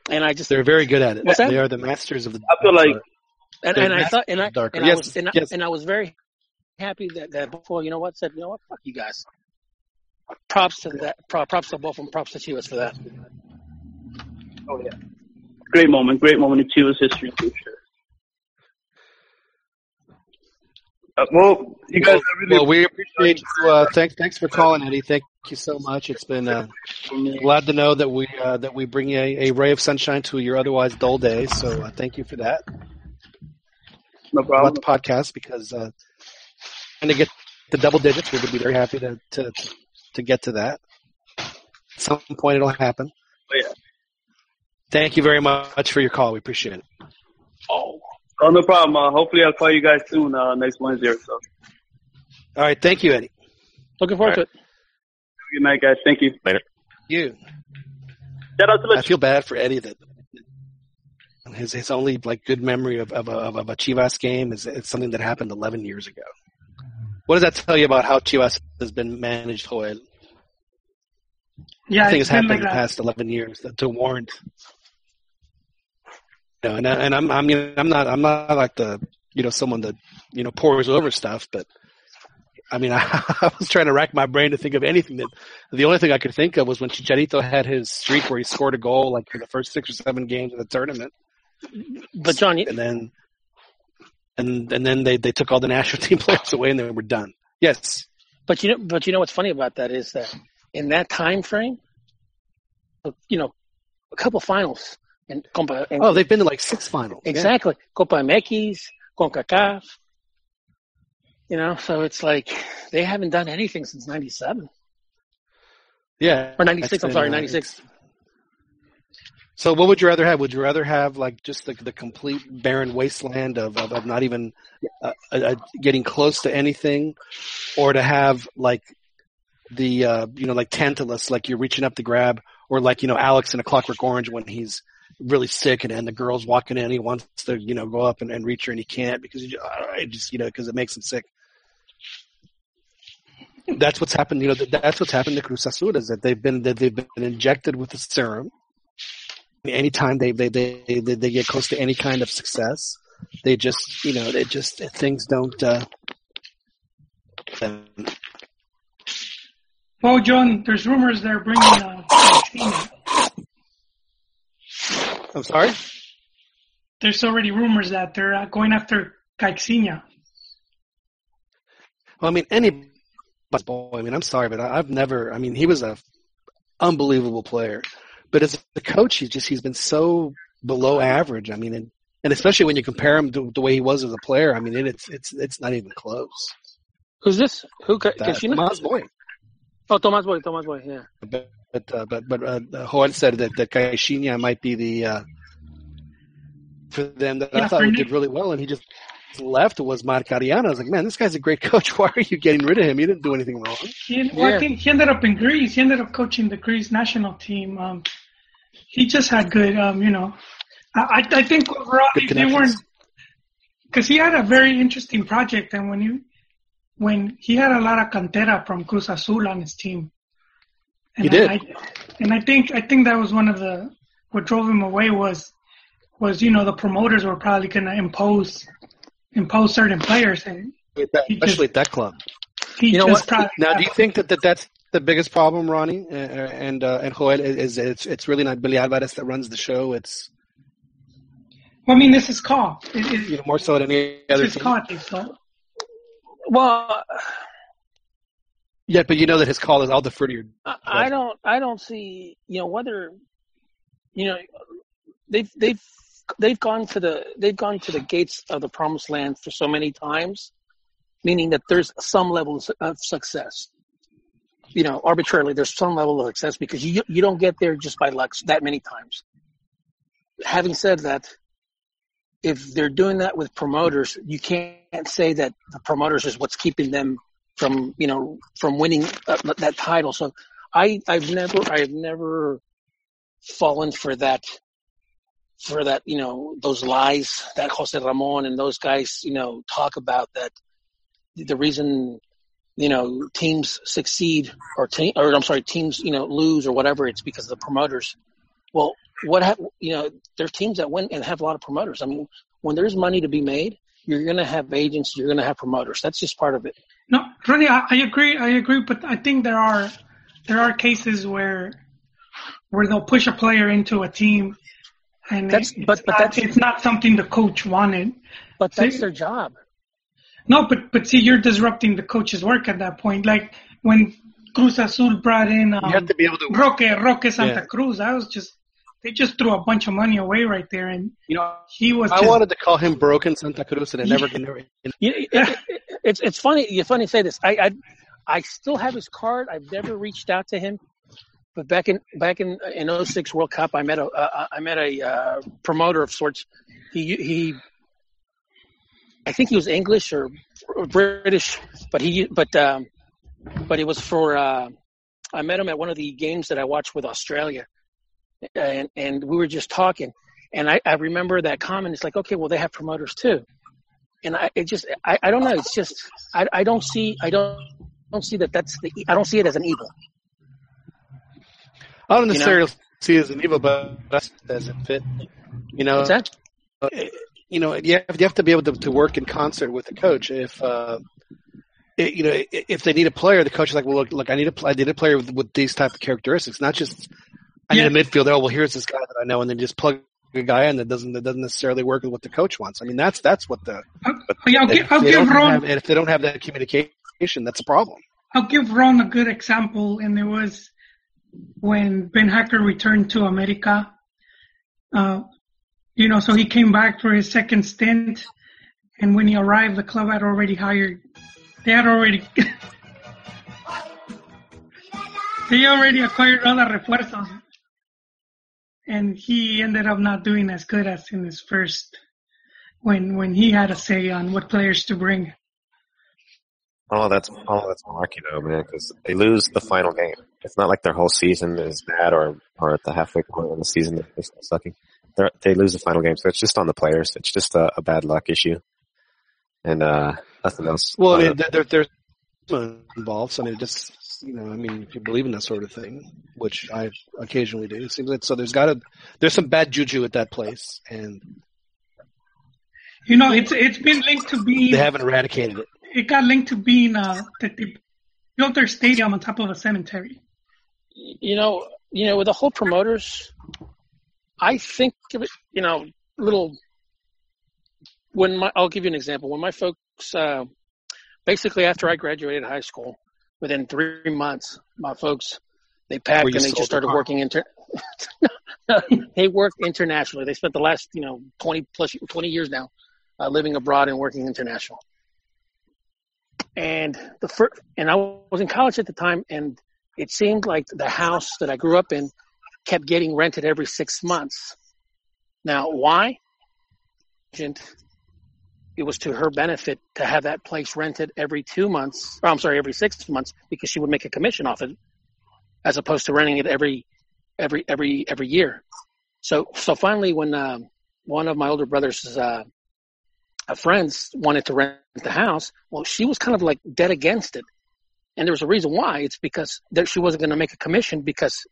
And I just They're very good at it. They are the masters of the. I feel like and, and I thought and I darker. and I was and I, yes. and I was very happy that that before you know what said you know what fuck you guys. Props to that. pro- Props to both of them. Props to Chivas for that. oh yeah, great moment, great moment in Chivas history for sure. Uh, well, you guys are really Well, we appreciate you. Uh, thanks, thanks for calling, Eddie. Thank you so much. It's been uh, glad to know that we uh, that we bring a, a ray of sunshine to your otherwise dull day. So uh, thank you for that no problem. about the podcast because uh, trying to get the double digits, we would be very happy to to to get to that. At some point, it'll happen. Oh, yeah. Thank you very much for your call. We appreciate it. Oh, Oh, no problem. Uh, hopefully, I'll call you guys soon uh, next Wednesday or so. All right, thank you, Eddie. looking forward to it. Good night, guys. Thank you. Later. You. Shout out to I feel bad for Eddie that his his only like good memory of of a, of a Chivas game is it's something that happened 11 years ago. What does that tell you about how Chivas has been managed, Joel? Yeah, Nothing it's has been happened like in the past 11 years that, to warrant. Know, and I, and I'm I mean I'm not I'm not like the you know someone that you know pours over stuff, but I mean I, I was trying to rack my brain to think of anything that the only thing I could think of was when Chicharito had his streak where he scored a goal like in the first six or seven games of the tournament, But John, and then and and then they they took all the national team players away and they were done. Yes, but you know, but you know what's funny about that is that in that time frame, you know, a couple finals Copa. Oh they've been to like six finals. Exactly, Yeah. Copa MX, CONCACAF. You know, so it's like they haven't done anything since '97 Yeah, or '96. I'm sorry, uh, '96. So what would you rather have? Would you rather have like just the, the complete barren wasteland of, of, of not even uh, uh, getting close to anything or to have like the, uh, you know, like Tantalus, like you're reaching up to grab or like, you know, Alex in a Clockwork Orange when he's really sick and, and the girl's walking in, he wants to, you know, go up and, and reach her and he can't because he right, just, you know, because it makes him sick. That's what's happened, you know, that, that's what's happened to Cruz Azul is that they've been, that they've been injected with the serum anytime they, they they they they get close to any kind of success, they just you know they just things don't. Uh, Well, John, there's rumors they're bringing uh. I'm sorry. There's already rumors that they're uh, going after Caixinha. Well, I mean any boy. I mean I'm sorry, but I, I've never. I mean he was a unbelievable player, but as a coach, he's just he's been so below average. I mean, and and especially when you compare him to the way he was as a player, I mean it, it's it's it's not even close. Who's this? Who? Ca- That, Caixinha? Tomas Boy. Oh, Tomas Boy. Tomas Boy. Yeah. but but uh, but but uh, Joel said that that Caixinha might be the uh, for them that I thought for he did really well, and he just left was Markarián. I was like, man, this guy's a great coach. Why are you getting rid of him? He didn't do anything wrong. He, well, Yeah. I think he ended up in Greece. He ended up coaching the Greece national team. Um, he just had good, um, you know, I, I think overall they weren't because he had a very interesting project, and when you when he had a lot of cantera from Cruz Azul on his team. And He did. I, and I think I think that was one of the what drove him away was was you know the promoters were probably going to impose impose certain players, and especially at that club. he You know just what? Now, do you think that, that that's the biggest problem, Ronnie uh, and uh, and Joel? Is, is it's it's really not Billy Alvarez that runs the show? It's Well, I mean, this is call. It, it, you know more so than any other it's team. call. So. Well, Yeah, but you know that his call is all defer to your. I, I don't I don't see you know whether you know they've they've they've gone to the they've gone to the gates of the promised land for so many times, meaning that there's some level of success. You know, arbitrarily, there's some level of success because you you don't get there just by luck that many times. Having said that, if they're doing that with promoters, you can't say that the promoters is what's keeping them from you know from winning uh, that title. So I I've never I've never fallen for that for that you know those lies that Jose Ramon and those guys you know talk about that the reason you know teams succeed or team or I'm sorry teams you know lose or whatever it's because of the promoters. Well, what hap- you know there's teams that win and have a lot of promoters. I mean, when there's money to be made, you're going to have agents, you're going to have promoters. That's just part of it. No, Ronnie, I, I agree. I agree, but I think there are there are cases where where they'll push a player into a team, and That's- it- but- it's but not, that's- it's not something the coach wanted. But See- that's their job. No, but but see, you're disrupting the coach's work at that point. Like when Cruz Azul brought in um, You have to be able to. Roque Roque Santa Yeah. Cruz, I was just they just threw a bunch of money away right there, and You know, he was. I just, wanted to call him broken Santa Cruz, and it never, never. It, it, it's it's funny. You funny to say this. I, I I still have his card. I've never reached out to him. But back in back in in 06 World Cup, I met a uh, I met a uh, promoter of sorts. He he. I think he was English or, or British, but he but um, but it was for. Uh, I met him at one of the games that I watched with Australia, and and we were just talking, and I, I remember that comment. It's like, okay, well, they have promoters too and I it just I, I don't know. It's just I I don't see I don't don't see that that's the I don't see it as an evil. I don't You know? necessarily see it as an evil, but that doesn't fit. You know, that? you know, you have, you have to be able to, to work in concert with the coach. If uh, it, you know, if they need a player, the coach is like, well, look, look, I need a, I need a player with, with these type of characteristics, not just I Yeah. need a midfielder. Oh, well, here's this guy that I know, and then just plug a guy in that doesn't that doesn't necessarily work with what the coach wants. I mean, that's that's what the. I'll, I'll, if give, I'll give Ron have, and if they don't have that communication, that's a problem. I'll give Ron a good example, and it was when Beenhakker returned to America. Uh, you know, so he came back for his second stint, and when he arrived, the club had already hired. They had already. they already acquired other refuerzos, and he ended up not doing as good as in his first. When when he had a say on what players to bring. Oh, that's oh, that's malarkey though, man. Because they lose the final game. It's not like their whole season is bad, or or at the halfway point of the season they're still sucking. They're, they lose the final game, so it's just on the players. It's just a, a bad luck issue, and uh nothing else. Well, I Uh, mean, there, there, there's involved. So I mean, just you know, I mean, if you believe in that sort of thing, which I occasionally do, it seems like so. There's got to there's some bad juju at that place, and You know, it's it's been linked to being they haven't eradicated it. it got linked to being uh that they built their stadium on top of a cemetery. You know you know with the whole promoters, I think of it you know little. When my I'll give you an example. When my folks uh, basically after I graduated high school, within three months, my folks they packed and they just started the working inter. they worked internationally. They spent the last you know twenty plus twenty years now uh, living abroad and working international. And the first, and I was in college at the time, and it seemed like the house that I grew up in kept getting rented every six months. Now, why? It was to her benefit to have that place rented every two months. Or I'm sorry, every six months, because she would make a commission off it, as opposed to renting it every, every, every, every year. So, so finally, when um, one of my older brother's uh, uh, friends wanted to rent the house. Well, she was kind of like dead against it, and there was a reason why. It's because that she wasn't going to make a commission because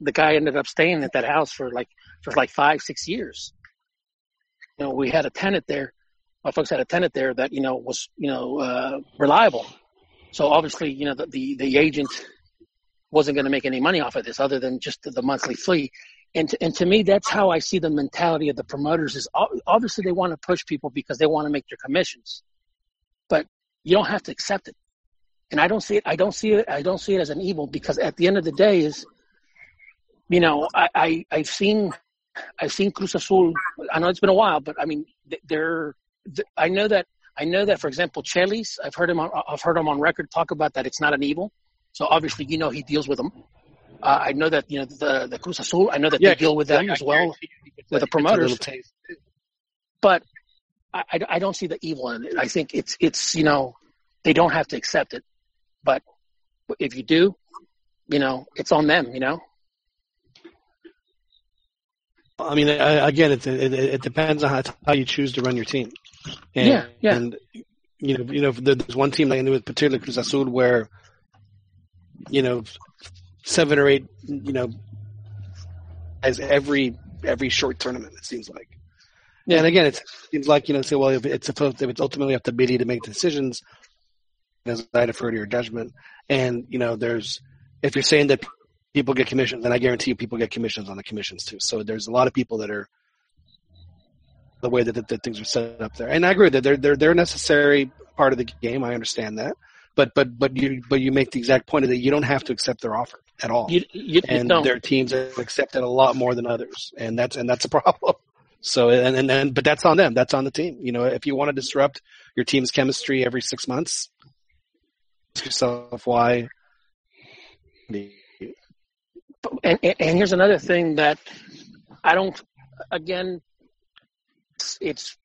the guy ended up staying at that house for like for like five six years. You know, we had a tenant there. My folks had a tenant there that you know was you know uh, reliable. So obviously, you know, the the, the agent wasn't going to make any money off of this other than just the, the monthly fee. And to, and to me, that's how I see the mentality of the promoters is obviously they want to push people because they want to make their commissions, but you don't have to accept it. And I don't see it. I don't see it. I don't see it as an evil because at the end of the day is, you know, I, I I've seen, I've seen Cruz Azul. I know it's been a while, but I mean, they're. I know that. I know that, for example, Chelis. I've heard him. On, I've heard him on record talk about that. It's not an evil. So obviously, you know, he deals with them. Uh, I know that you know the the Cruz Azul. I know that Yeah, they deal with them I as well guarantee you he gets with a- the gets a little promoters. But I, I, I don't see the evil in it. I think it's it's you know they don't have to accept it, but if you do, you know it's on them. You know. I mean, I, again, it, it it depends on how, how you choose to run your team. And, Yeah, yeah. And you know, you know, there's one team like I knew with particularly Cruz Azul where, you know, seven or eight, you know, as every every short tournament it seems like. Yeah. And again, it seems like you know, say, well, if it's supposed, if it's ultimately up to Billy to make decisions, as I defer to your judgment. And you know, there's if you're saying that people get commissions, then I guarantee you people get commissions on the commissions too. So there's a lot of people that are the way that, that, that things are set up there. And I agree that they're they're they're a necessary part of the game. I understand that. But but but you but you make the exact point of that you don't have to accept their offer at all. You, you, you and don't. there are teams that accept it a lot more than others, and that's and that's a problem. So and and then but that's on them. That's on the team. You know, if you want to disrupt your team's chemistry every six months, ask yourself why. and, and, and here's another thing that I don't. Again, it's, it's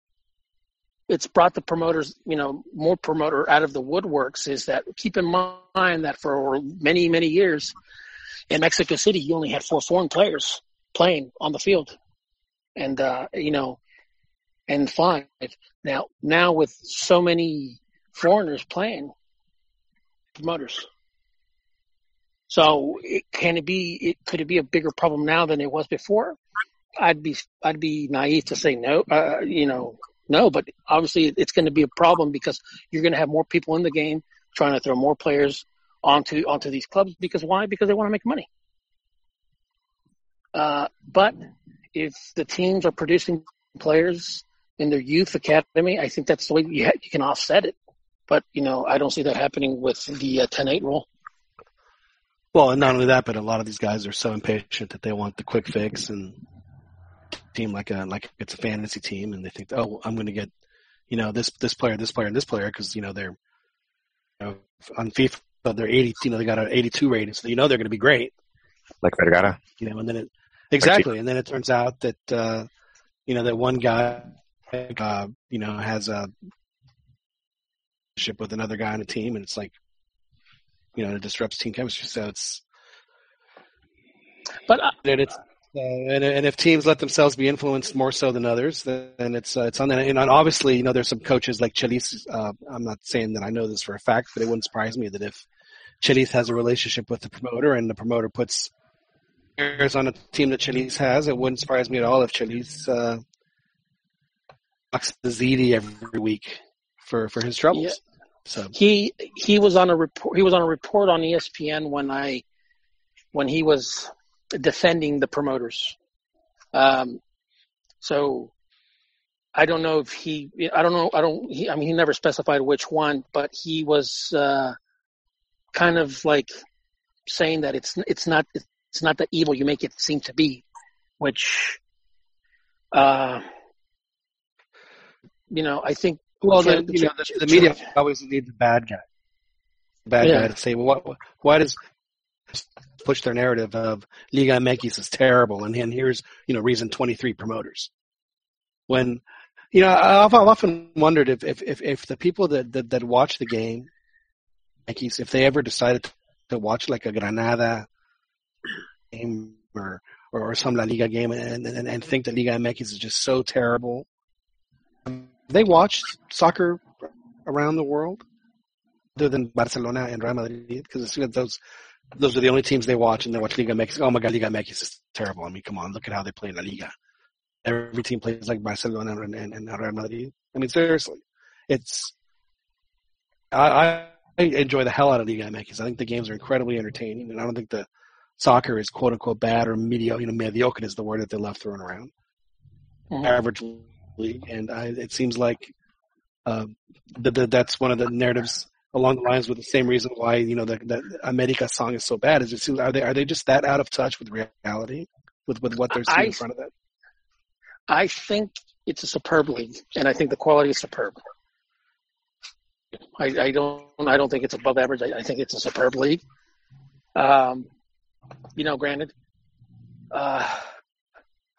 it's brought the promoters, you know, more promoter out of the woodworks. Is that keep in mind that for many many years in Mexico City, you only had four foreign players playing on the field, and uh, you know, and five now now with so many foreigners playing, promoters. So it, can it be? It, could it be a bigger problem now than it was before? I'd be I'd be naive to say no. Uh, you know, no. But obviously, it's going to be a problem because you're going to have more people in the game trying to throw more players onto onto these clubs. Because why? Because they want to make money. Uh, but if the teams are producing players in their youth academy, I think that's the way you, ha- you can offset it. But you know, I don't see that happening with the uh, 10-8 rule. Well, and not only that, but a lot of these guys are so impatient that they want the quick fix and team like a like it's a fantasy team, and they think, oh, I'm going to get, you know, this this player, this player, and this player because you know they're you know, on FIFA they're 80, you know, they got an 82 rating, so you know they're going to be great, Like Vergara. you know, and then it exactly, and then it turns out that uh, you know that one guy, uh, you know, has a ship with another guy on a team, and it's like, you know, it disrupts team chemistry. So it's But uh, it's and, and if teams let themselves be influenced more so than others, then it's uh, it's on that. And obviously, you know, there's some coaches like Chelis. Uh, I'm not saying that I know this for a fact, but it wouldn't surprise me that if Chelis has a relationship with the promoter and the promoter puts players on a team that Chelis has, it wouldn't surprise me at all if Chelis uh, to Ziti every week for for his troubles. Yeah. So he he was on a report. He was on a report on ESPN when I when he was defending the promoters. Um, so I don't know if he. I don't know. I don't. He, I mean, he never specified which one, but he was uh, kind of like saying that it's it's not it's not the evil you make it seem to be, which, uh, you know, I think. Well, Try- the, you know, the, the media always needs a bad guy, bad Yeah. guy to say, well, what, why does push their narrative of Liga MX is terrible, and, and here's you know reason 23 promoters. When you know, I've, I've often wondered if if if, if the people that, that that watch the game, MX, if they ever decided to watch like a Granada game or or, or some La Liga game and, and, and think that Liga MX is just so terrible. They watch soccer around the world other than Barcelona and Real Madrid because those those are the only teams they watch and they watch Liga MX. Oh my God, Liga MX is terrible. I mean, come on, look at how they play in La Liga. Every team plays like Barcelona and, and, and Real Madrid. I mean, seriously, it's I, I enjoy the hell out of Liga MX. I think the games are incredibly entertaining, and I don't think the soccer is quote unquote bad or mediocre. You know, mediocre is the word that they love throwing around. Mhm. Average league, and I, it seems like uh, the, the, that's one of the narratives along the lines with the same reason why you know the, the America song is so bad. Is it seems are they are they just that out of touch with reality with with what they're seeing I- in front of them? I think it's a superb league, and I think the quality is superb. I, I don't I don't think it's above average. I, I think it's a superb league. Um, you know, granted, uh,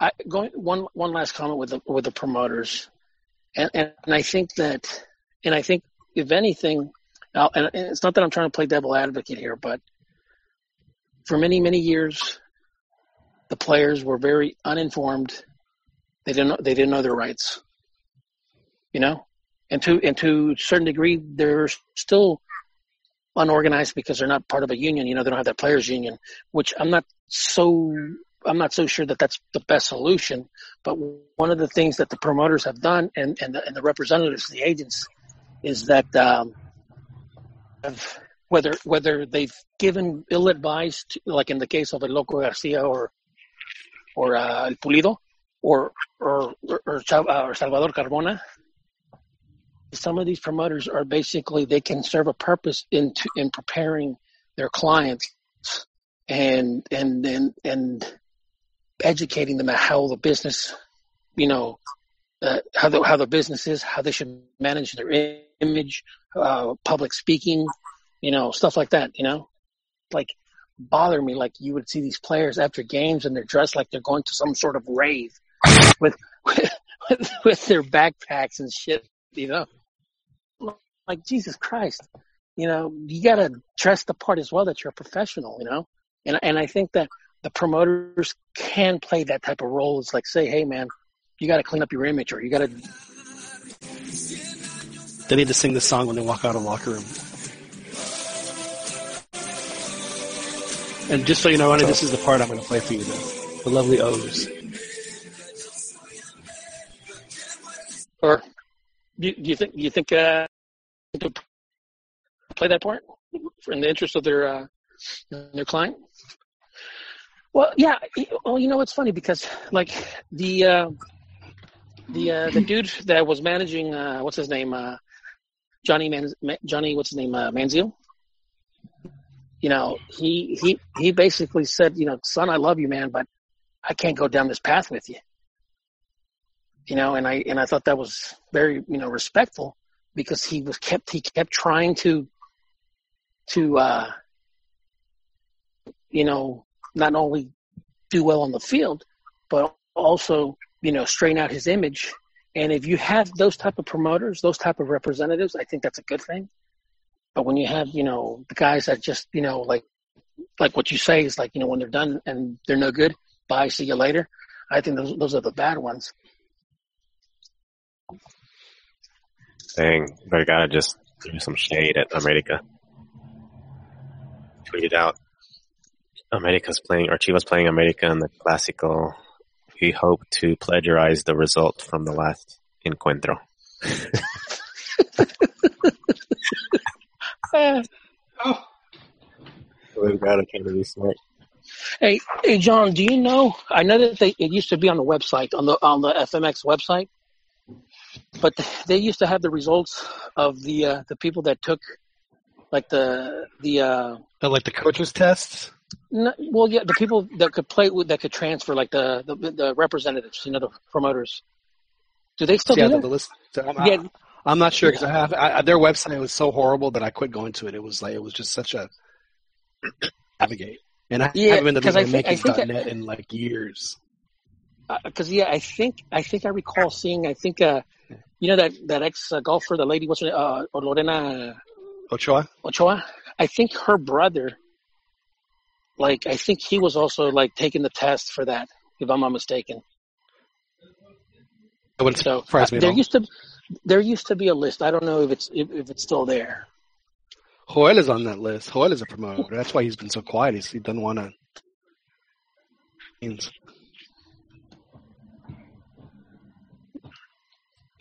I going one one last comment with the with the promoters, and and, and I think that, and I think if anything, now, and, it's not that I'm trying to play devil advocate here, but for many many years, the players were very uninformed. They didn't know, they didn't know their rights. You know, and to and to a certain degree, they're still unorganized because they're not part of a union. You know, they don't have that players union, which I'm not so I'm not so sure that that's the best solution. But one of the things that the promoters have done and and the, and the representatives, the agents, is that um, have, whether whether they've given ill advice, to, like in the case of El Loco Garcia or or uh, El Pulido, or or or, Chav- uh, or Salvador Carbona. Some of these promoters are basically they can serve a purpose in to, in preparing their clients and and and and educating them at how the business, you know, uh, how the how the business is, how they should manage their image, uh, public speaking, you know, stuff like that. You know, like bother me like you would see these players after games and they're dressed like they're going to some sort of rave with with, with their backpacks and shit. You know, like Jesus Christ. You know, you gotta dress the part as well that you're a professional. You know, and and I think that the promoters can play that type of role. It's like say, hey man, you got to clean up your image, or you got to. They need to sing this song when they walk out of the locker room. And just so you know, Ronnie, this is the part I'm going to play for you, though. The lovely O's. Or do you, do you think do you think uh, to play that part in the interest of their uh, their client? Well, yeah. Well, you know, it's funny because like the uh, the uh, the dude that was managing uh, what's his name uh, Johnny Man Johnny what's his name uh, Manziel. You know, he he he basically said, you know, son, I love you, man, but I can't go down this path with you. You know, and I and I thought that was very you know respectful because he was kept he kept trying to to uh, you know not only do well on the field, but also you know straighten out his image. And if you have those type of promoters, those type of representatives, I think that's a good thing. But when you have you know the guys that just you know like like what you say is like you know when they're done and they're no good, bye, see you later. I think those those are the bad ones. Dang, Vergara just threw some shade at America. Tweeted out, America's playing, or Chivas playing America in the Clásico. We hope to plagiarize the result from the last encuentro. oh. Vergara trying to be smart. Hey, hey, John, do you know? I know that they it used to be on the website on the on the FMX website, but they used to have the results of the uh, the people that took like the the uh, Oh, like the coaches tests? No, well, yeah, the people that could play with that could transfer, like the the, the representatives, you know, the promoters. Do they still yeah, do the, that? the list. I'm, Yeah. I'm not sure because I have I, their website was so horrible that I quit going to it. It was like it was just such a navigate, and I Yeah, haven't been to I I think net in like years. Because yeah, I think I think I recall seeing. I think uh, you know that that ex uh, golfer, the lady, what's her name? Uh, Lorena Ochoa. Ochoa. I think her brother like I think he was also like taking the test for that, if I'm not mistaken. It wouldn't So surprise me at there all. used to there used to be a list. I don't know if it's if, if it's still there. Joel is on that list. Joel is a promoter. That's why he's been so quiet. He's, he doesn't want to.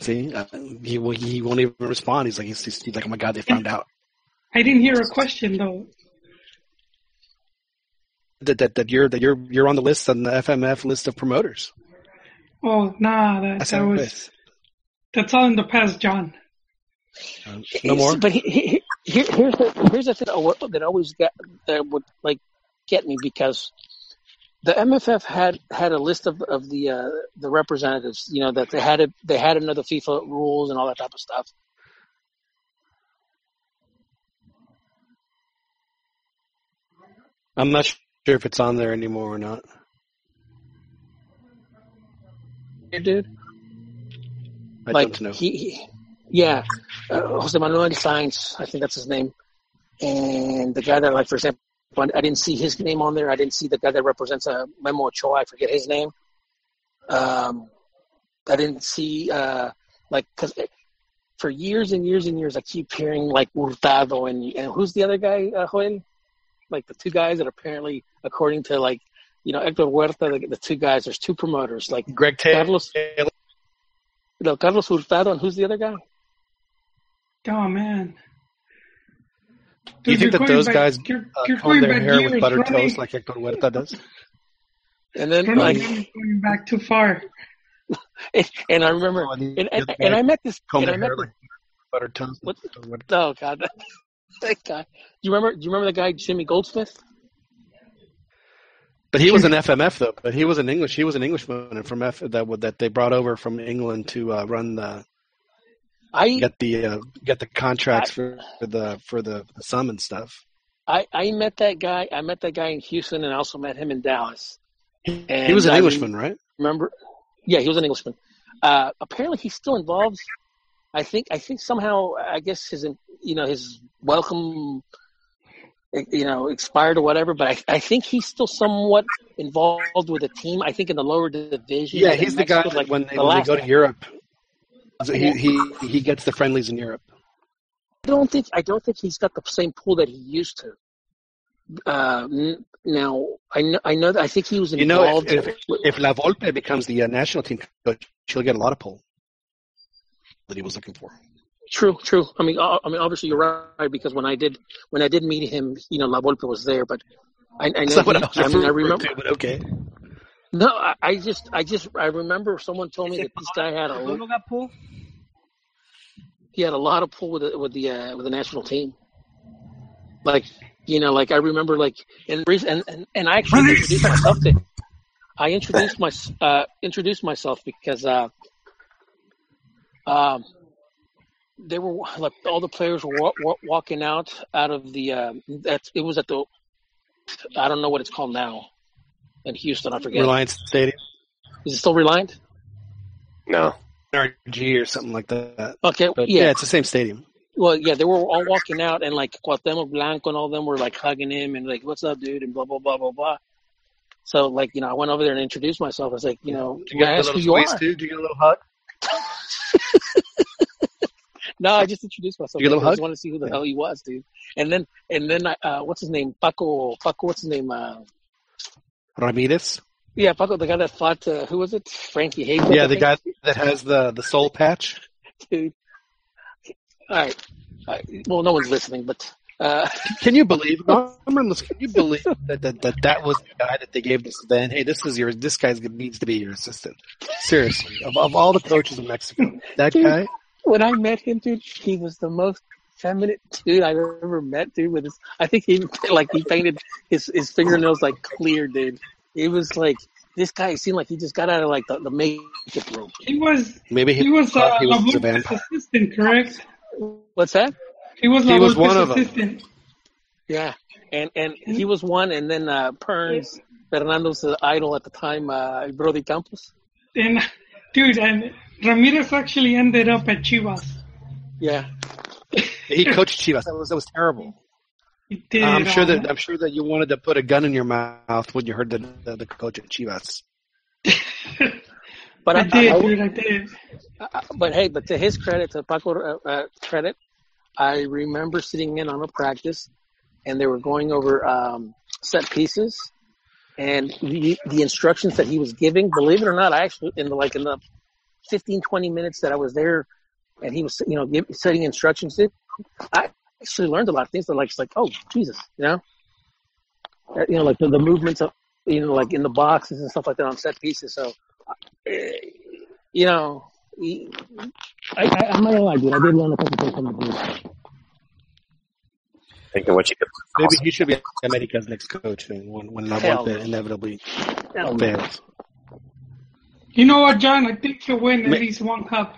See, uh, he will- he won't even respond. He's like he's, he's like, oh my god, they found out I didn't hear a question though. That that, that you're that you're you're on the list on the FMF list of promoters. Oh, nah, that, That's that was is. that's all in the past, John. No more. But he, he, here, here's the here's the thing that always got that would like get me because the MFF had had a list of of the uh, the representatives. You know that they had it they had another FIFA rules and all that type of stuff. I'm not sure if it's on there anymore or not. dude. I like don't know. he, he yeah, uh, Jose Manuel Sainz, I think that's his name, and the guy that like for example, I didn't see his name on there. I didn't see the guy that represents uh, Memo Ochoa. I forget his name. Um, I didn't see uh like because for years and years and years I keep hearing like Hurtado and and who's the other guy, uh, Joel? Like the two guys that apparently, according to like you know Hector Huerta, the, the two guys. There's two promoters, like Greg Taylor. Carlos, no, Carlos Hurtado, and who's the other guy? Oh man. Do you think that those back- guys you're, uh, you're comb their hair years, with buttered Ronnie. toast like Hector Huerta does? And then Ronnie, like, going back too far. and, and I remember, and, and, and I met this, Comb and I met hair this, like buttered toast. what, oh god, that guy. Do you remember? Do you remember the guy Jimmy Goldsmith? But he was an FMF though. But he was an English. He was an Englishman and from F that would- that they brought over from England to uh, run the I get the uh, get the contracts for, for the for the sum and stuff. I I met that guy. I met that guy in Houston, and I also met him in Dallas. And he was an I Englishman, right? Remember? Yeah, he was an Englishman. Uh, apparently, he's still involved. I think. I think somehow. I guess his, you know, his welcome, you know, expired or whatever. But I, I think he's still somewhat involved with the team. I think in the lower division. Yeah, he's the guy like, when they, the when they go to. Europe. He, he he gets the friendlies in Europe. I don't think. I don't think he's got the same pool that he used to. Uh, now I know. I know that. I think he was You know, involved. if, if, if La Volpe becomes the uh, national team coach, she'll get a lot of pull that he was looking for. True, true. I mean, I mean, obviously you're right because when I did when I did meet him, you know, La Volpe was there, but I, I That's know. not what I was I mean, I remember. to, but okay. No, I, I just, I just, I remember someone told me that this guy had a Pablo got pulled? he had a lot of pull with the, with the uh, with the national team. Like, you know, like I remember, like, and and and, and I actually introduced myself to. I introduced my uh, introduced myself because uh, um, they were like all the players were wa- wa- walking out out of the. Uh, that's it was at the. I don't know what it's called now, in Houston. I forget. Reliance Stadium, Is it still Reliant? No. RG or something like that. Okay, But yeah. yeah, it's the same stadium. Well, yeah, they were all walking out, and like Cuauhtemoc Blanco and all them were like hugging him and like, "What's up, dude?" and blah blah blah blah blah. So like, you know, I went over there and introduced myself. I was like, you know, Did you may get ask who you are? too? Did you get a little hug? No, I just introduced myself. You a little I just hug? wanted to see who the hell he was, dude. And then and then uh, what's his name? Paco. Paco. What's his name? Uh, Ramirez. yeah, Paco, the guy that fought. Uh, who was it? Frankie Hayes. Yeah, the guy that has the the soul patch. Dude. All right. All right. Well, no one's listening, but uh, Can you believe? No, can you believe that, that that that was the guy that they gave this then? Hey, this is your this guy needs to be your assistant. Seriously, of, of all the coaches in Mexico, that guy. when I met him, dude, he was the most feminine dude I've ever met, dude. With his, I think he like he painted his his fingernails like clear, dude. It was like this guy seemed like he just got out of like the, the makeup room. He was Maybe he, he was uh, he was a Lavolpe's vampire. assistant, correct? What's that? He was He was one of assistant. Yeah, and and he was one, and then uh Perns, Fernando's uh, idol at the time, uh, Brody Campos. And dude, and Ramirez actually ended up at Chivas. Yeah, He coached Chivas. That was that was terrible. Did. I'm sure that I'm sure that you wanted to put a gun in your mouth when you heard the the, the coach at Chivas. But I, I, did, I- dude. I did. Uh, but hey, but to his credit, to Paco uh, uh, credit, I remember sitting in on a practice, and they were going over um, set pieces, and the, the instructions that he was giving. Believe it or not, I actually in the like in the 15, 20 minutes that I was there, and he was you know give, setting instructions. It, I actually learned a lot of things. That like it's like oh Jesus, you know, you know like the, the movements of you know like in the boxes and stuff like that on set pieces. So, uh, you know. He- I, I, I'm not gonna lie, dude. I did learn a couple things from the dude. Think of what you could. Maybe he should be America's next coach when when La Hell inevitably Hell no. fails. You know what, John? I think he'll win at Ma- least one cup.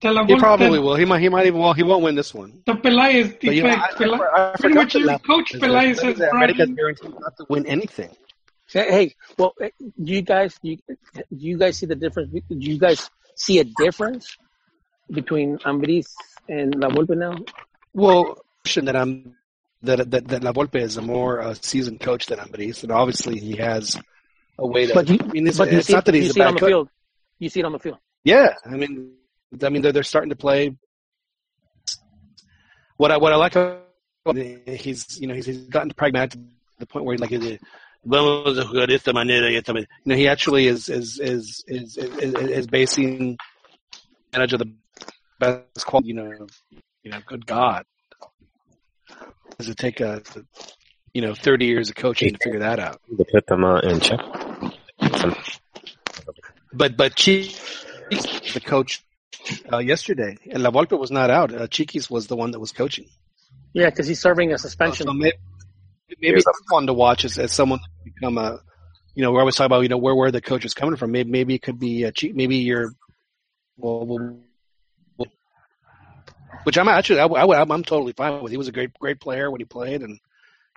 The La He probably will. He might. He might even. Well, he won't win this one. The Peláez But you know, defect. I, Pela- I, I pretty much that every coach is Peláez that- has that America's guaranteed not to win anything. Hey, hey, well, eh, do you guys do you, you guys see the difference? Do you guys see a difference between Ambriz and La Volpe now? Well, that I'm that that, that La Volpe is a more uh, seasoned coach than Ambriz, and obviously he has a way to. But you, I mean, it's, but you it's see, not that he's a see it on bad coach. field. You see it on the field. Yeah, I mean, I mean they're they're starting to play. What I what I like about he's you know he's, he's gotten pragmatic to the point where he's like vamos a jugar de esta manera y esta manera. You know he actually is is is is is, is, is basing advantage of the best quality. You know, you know, good God, does it take a you know thirty years of coaching to figure that out? To put them uh, in check. But but Chi, the coach uh, yesterday, and La Volpe was not out. Uh, Chiquis was the one that was coaching. Yeah, because he's serving a suspension. So maybe, maybe it's fun to watch as, as someone become a, you know, we're always talking about, you know, where, where the coach is coming from. Maybe, maybe it could be a cheat. Maybe you're, well, well, well which I'm actually, I, I, I'm I'm totally fine with. He was a great, great player when he played and,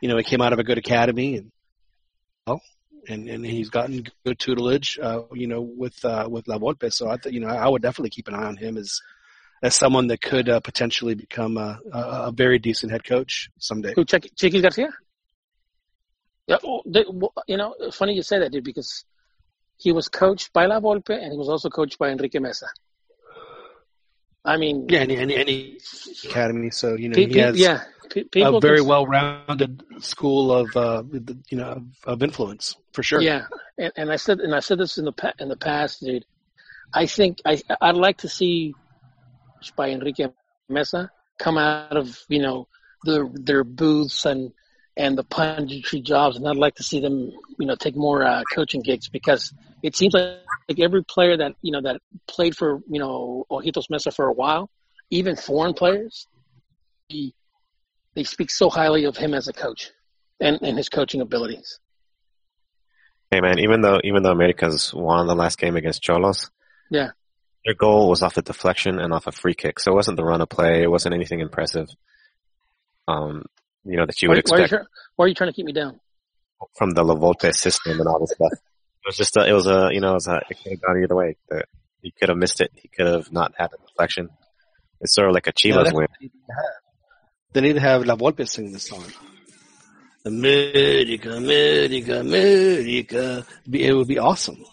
you know, he came out of a good academy and, well, and, and he's gotten good tutelage, uh, you know, with, uh, with La Volpe. So I, th- you know, I would definitely keep an eye on him as, as someone that could uh, potentially become a, a, a very decent head coach someday. Who Chiqui Garcia? Yeah, well, they, well, you know, funny you say that, dude, because he was coached by La Volpe and he was also coached by Enrique Meza. I mean, Yeah, any any, any academy. So you know pe- he pe- has yeah, pe- a very can- well-rounded school of uh, you know of, of influence for sure. Yeah, and, and I said, and I said this in the pa- in the past, dude. I think I I'd like to see by Enrique Meza come out of you know the their booths and and the punditry jobs, and I'd like to see them you know take more uh, coaching gigs because it seems like, like every player that you know that played for you know Ojitos Meza for a while, even foreign players, he, they speak so highly of him as a coach and and his coaching abilities. Hey man, even though even though America's won the last game against Xolos, Yeah. their goal was off the deflection and off a free kick, so it wasn't the run of play. It wasn't anything impressive. Um, you know that you why, would why, are you expect try, why are you trying to keep me down? from the La Volpe system and all this stuff. It was just a, it was a you know it, was a, it could have gone either way. He could have missed it. He could have not had the deflection. It's sort of like a Yeah, Chivas that's win. what they need to have. They need to have La Volpe sing this song. America, America, America. Be- It would be awesome.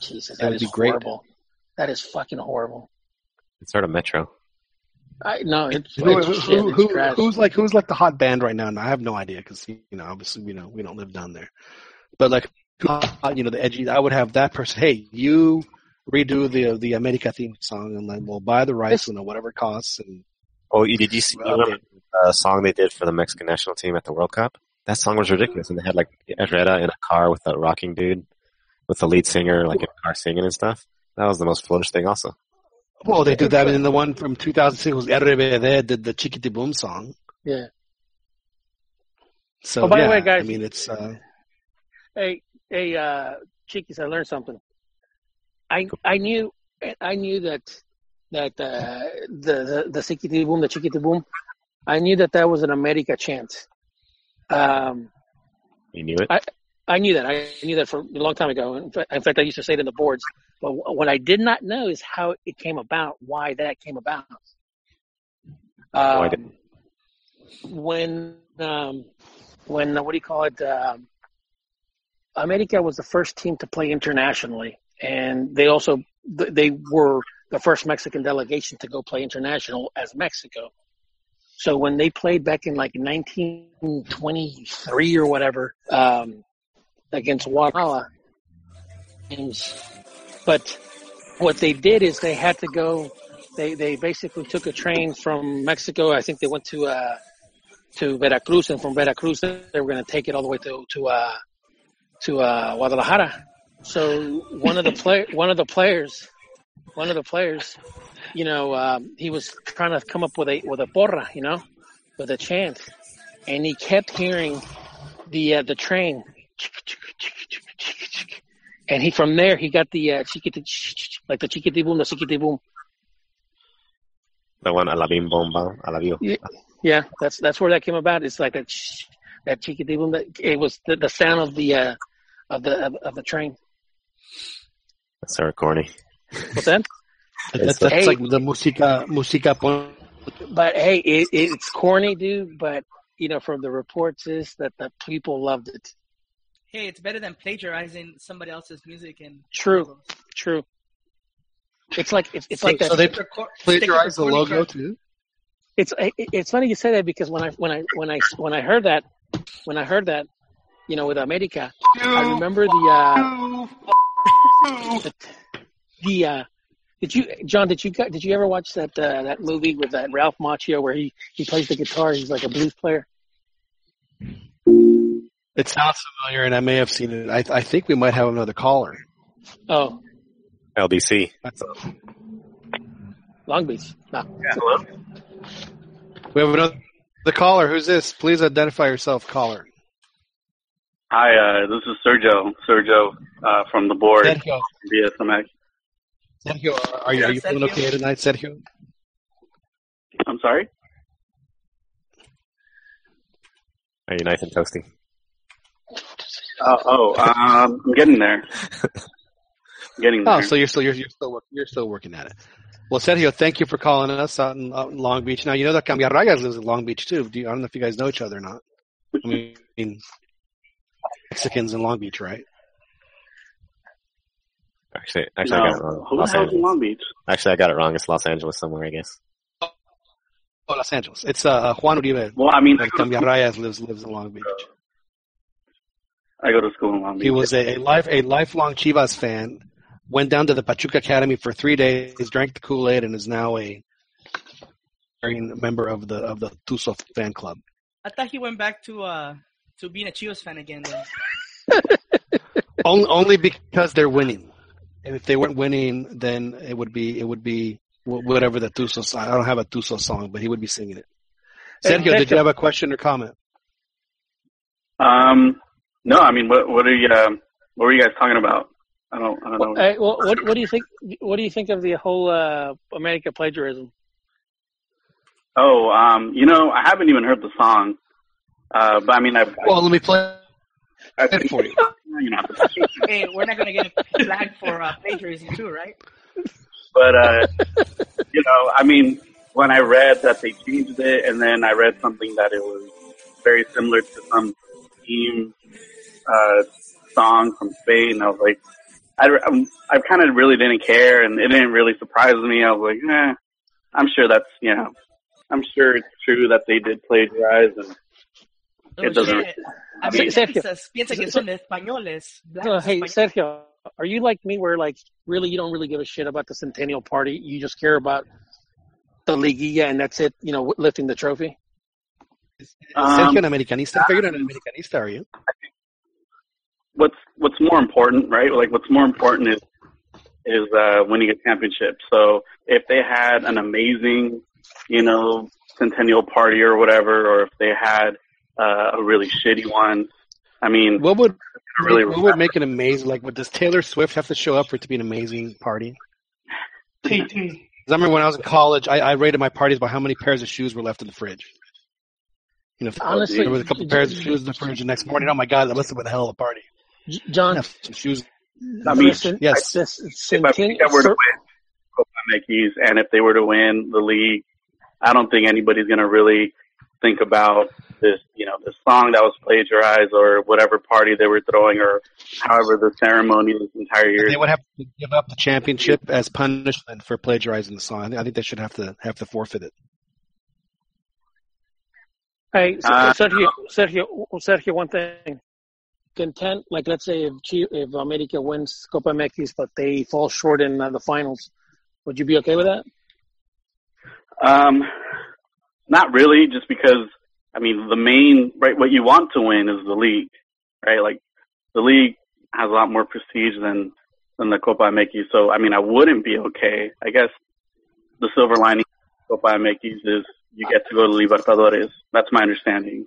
Jesus, That that would is be great. horrible. That is fucking horrible. It's sort of Metro. I no, it's, Who, it's who- shit. who- It's who- trash. who's like who's like the hot band right now? And I have no idea because you know obviously you know we don't live down there, but like uh, you know the edgy. I would have that person. Hey, you redo the the America theme song and then we'll buy the rights and whatever it costs. And Oh, you- did you see you remember the uh, song they did for the Mexican national team at the World Cup? That song was ridiculous, and they had like Herrera in a car with a rocking dude, with the lead singer like in a car singing and stuff. That was the most foolish thing, also. Well, they did that in the one from 2006 was RBD did the Chiquiti Boom song. Yeah. So Oh, by the way, guys- I mean it's uh, Hey, hey, uh, Chiquis, I learned something. I I knew I knew that that uh, the the the Chiquiti Boom, the Chiquiti Boom, I knew that that was an America chant. Um, You knew it. I I knew that. I knew that for a long time ago. In fact, I used to say it in the boards. But what I did not know is how it came about, why that came about. Um, when um, when uh, what do you call it? Um, America was the first team to play internationally, and they also they were the first Mexican delegation to go play international as Mexico. So when they played back in like 1923 or whatever um, against Guatemala, games, but what they did is they had to go. They they basically took a train from Mexico. I think they went to uh, to Veracruz, and from Veracruz they were going to take it all the way to to uh, to uh, Guadalajara. So one of the play one of the players, one of the players, you know, um, he was trying to come up with a with a porra, you know, with a chant, and he kept hearing the uh, the train, and he from there he got the uh, chiquiti, like the chiquitibum, the chiquitibum. The one, a la bim bom bam, a la bio. Yeah, yeah, that's that's where that came about. It's like that that chiquitibum. That it was the, the sound of the uh, of the of, of the train. That's sort of corny. What's that? That's, It's, that's like the musica musica pon- But hey, it, it's corny, dude. But you know, from the reports is that the people loved it. Hey, it's better than plagiarizing somebody else's music and True, true. It's like it's, it's So- like that. so they Stick to cor- plagiarize the logo crap. too. It's it, it's funny you say that because when I when I when I when I heard that when I heard that you know with America, I remember the uh, the, the uh, did you John did you did you ever watch that uh, that movie with that Ralph Macchio where he he plays the guitar he's like a blues player It sounds familiar, and I may have seen it. I, I think we might have another caller. oh LBC. Long Beach no hello. We have another the caller. Who's this? Please identify yourself, caller. Hi, uh, this is Sergio. Sergio uh, from the board. Sergio. BSMX. Sergio, are you, are you feeling okay tonight, Sergio? I'm sorry. Are you nice and toasty? Uh, oh, um, I'm getting there. I'm getting there. Oh, so you're still you're, you're still work, you're still working at it. Well, Sergio, thank you for calling us out in, out in Long Beach. Now you know that Cambiarrayas lives in Long Beach too. Do you, I don't know if you guys know each other or not. I mean, Mexicans in Long Beach, right? Actually, actually, No. I got it wrong. Who Los Angeles. Long Beach? Actually, I got it wrong. It's Los Angeles somewhere, I guess. Oh, Los Angeles. It's uh, Juan Uribe. Well, I mean, Like Cambiarrayas lives lives in Long Beach. I go to school in Long Beach. He was a, a life a lifelong Chivas fan. Went down to the Pachuca Academy for three days, drank the Kool Aid, and is now a member of the of the Tuzo fan club. I thought he went back to uh to being a Chivas fan again. Only, only because they're winning. And if they weren't winning, then it would be it would be whatever the Tuzo song. I don't have a Tuzo song, but he would be singing it. Hey, Sergio, did you have a question or comment? Um, no, I mean, what what are you um, what were you guys talking about? I don't I don't know. Hey, well, what what do you think what do you think of the whole uh, America plagiarism Oh, um, you know, I haven't even heard the song. Uh, but I mean, I've, Well, let me play it for you. You know, hey, we're not gonna get flagged for uh, plagiarism too, right? but uh, you know, I mean, when I read that they changed it, and then I read something that it was very similar to some team uh, song from Spain, I was like, I, I'm- kind of really didn't care, and it didn't really surprise me. I was like, eh, I'm sure that's you know, I'm sure it's true that they did plagiarize, and it doesn't. shit. A mí Sergio. piensas, piensa que son españoles. So, blancos hey, españoles. Sergio, are you like me where like really you don't really give a shit about the Centennial Party? You just care about the Liguilla and that's it, you know, lifting the trophy? Sergio, Um, an Americanista. You're not an Americanista, are you? What's what's more important, right? Like what's more important is is uh, winning a championship. So if they had an amazing, you know, centennial party or whatever, or if they had uh, a really shitty one, I mean, What would really what would make it amazing? Like, would does Taylor Swift have to show up for it to be an amazing party? TT. 'Cause I remember when I was in college, I, I rated my parties by how many pairs of shoes were left in the fridge. You know, Honestly, there was a couple pairs of shoes in the fridge the next morning. Oh my god, that must have been a hell of a party. J- John, Have some shoes. I mean, listen, yes. this if I, if I were to win Copa MX and if they were to win the league, I don't think anybody's going to really think about this, you know, this song that was plagiarized or whatever party they were throwing or however the ceremony this entire year. They would have to give up the championship as punishment for plagiarizing the song. I think- they should have to have to forfeit it. Hey, so, Uh, Sergio, Sergio, Sergio, one thing. Content, like let's say if if America wins Copa MX, but they fall short in uh, the finals, would you be okay with that? Um, not really, just because I mean the main right what you want to win is the league, right? Like the league has a lot more prestige than than the Copa MX. So I mean I wouldn't be okay. I guess the silver lining Copa MX is you get to go to Libertadores. That's my understanding.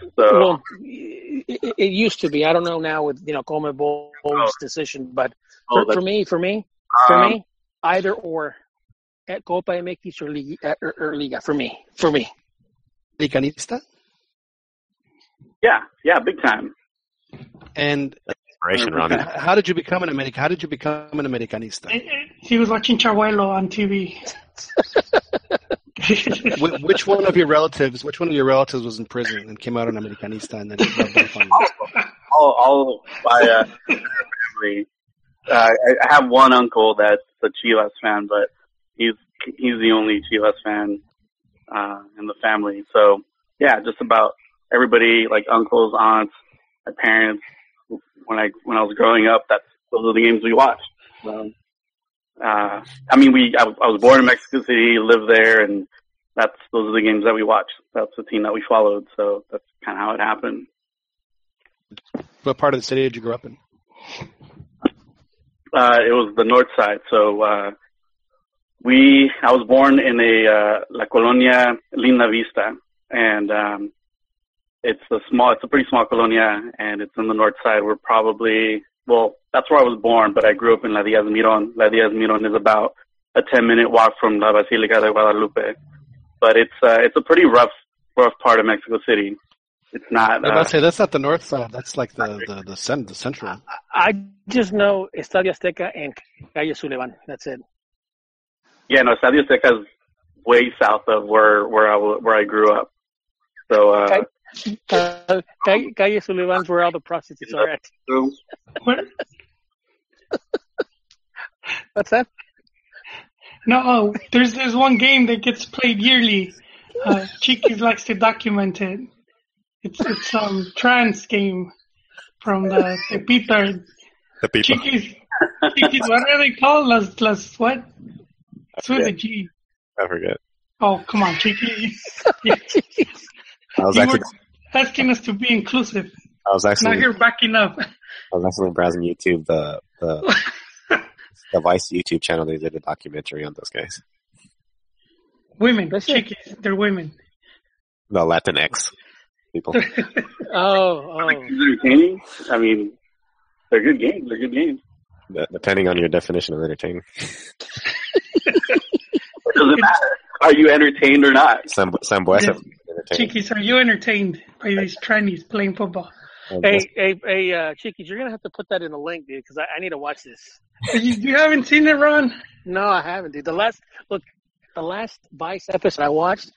So Well, it, it- it used to be. I don't know now with you know Conmebol's decision, but Oh, for, for me, for me, for Um, me, either or, at Copa MX or Liga, or, or Liga, for me, for me. Americanista? yeah, yeah, big time. And Inspiration, Ronnie. how did you become an American? How did you become an Americanista? He was watching Chabelo on TV. Wh- which one of your relatives? Which one of your relatives was in prison and came out an Americanista and then rubbed on all, all my uh, family. Uh, I, I have one uncle that's a Chivas fan, but he's he's the only Chivas fan uh, in the family. So yeah, just about everybody, like uncles, aunts, my parents. When I when I was growing up, that's those are the games we watched. So, uh, I mean, we I, was- I was born in Mexico City, lived there, and that's those are the games that we watched. That's the team that we followed. So that's kind of how it happened. What part of the city did you grow up in? Uh, it was the north side. So uh, we, I was born in a uh, La Colonia Linda Vista, and um, it's a small, it's a pretty small colonia, and it's in the north side. We're probably, well, that's where I was born, but I grew up in La Diaz Miron. La Diaz Miron is about a 10 minute walk from La Basilica de Guadalupe, but it's uh, it's a pretty rough, rough part of Mexico City. It's not. I was about Uh, to say that's not the north side. That's like the the the, cent- the central. I just know Estadio Azteca and Calle Sullivan. That's it. Yeah, no, Estadio Azteca is way south of where where I where I grew up. So uh, Uh, Calle, Calle Sullivan's where all the prostitutes are at. What's that? No, oh, there's there's one game that gets played yearly. Uh, Chiquis likes to document it. It's it's um trans game from the Tepito. The people. Chiquis, Chiquis, what are they called? Las las what? It's with a G. I forget. Oh come on, Chiquis. I was you actually, were asking us to be inclusive. I was Now actually, you're backing up. I was actually browsing YouTube, the the the Vice YouTube channel. They did a documentary on those guys, Women, Chiquis, they're women. the Latinx people. Oh, oh. entertaining. I mean, they're good games. They're good games. Depending on your definition of entertaining, It doesn't matter. Are you entertained or not? Sam Sambueza Yeah. Chiquis, are you entertained by these trannies playing football? Hey, hey, hey, uh, Chiquis, you're gonna have to put that in the link, dude, because I, I need to watch this. You, you haven't seen it, Ron? No, I haven't, dude. The last look, the last Vice episode I watched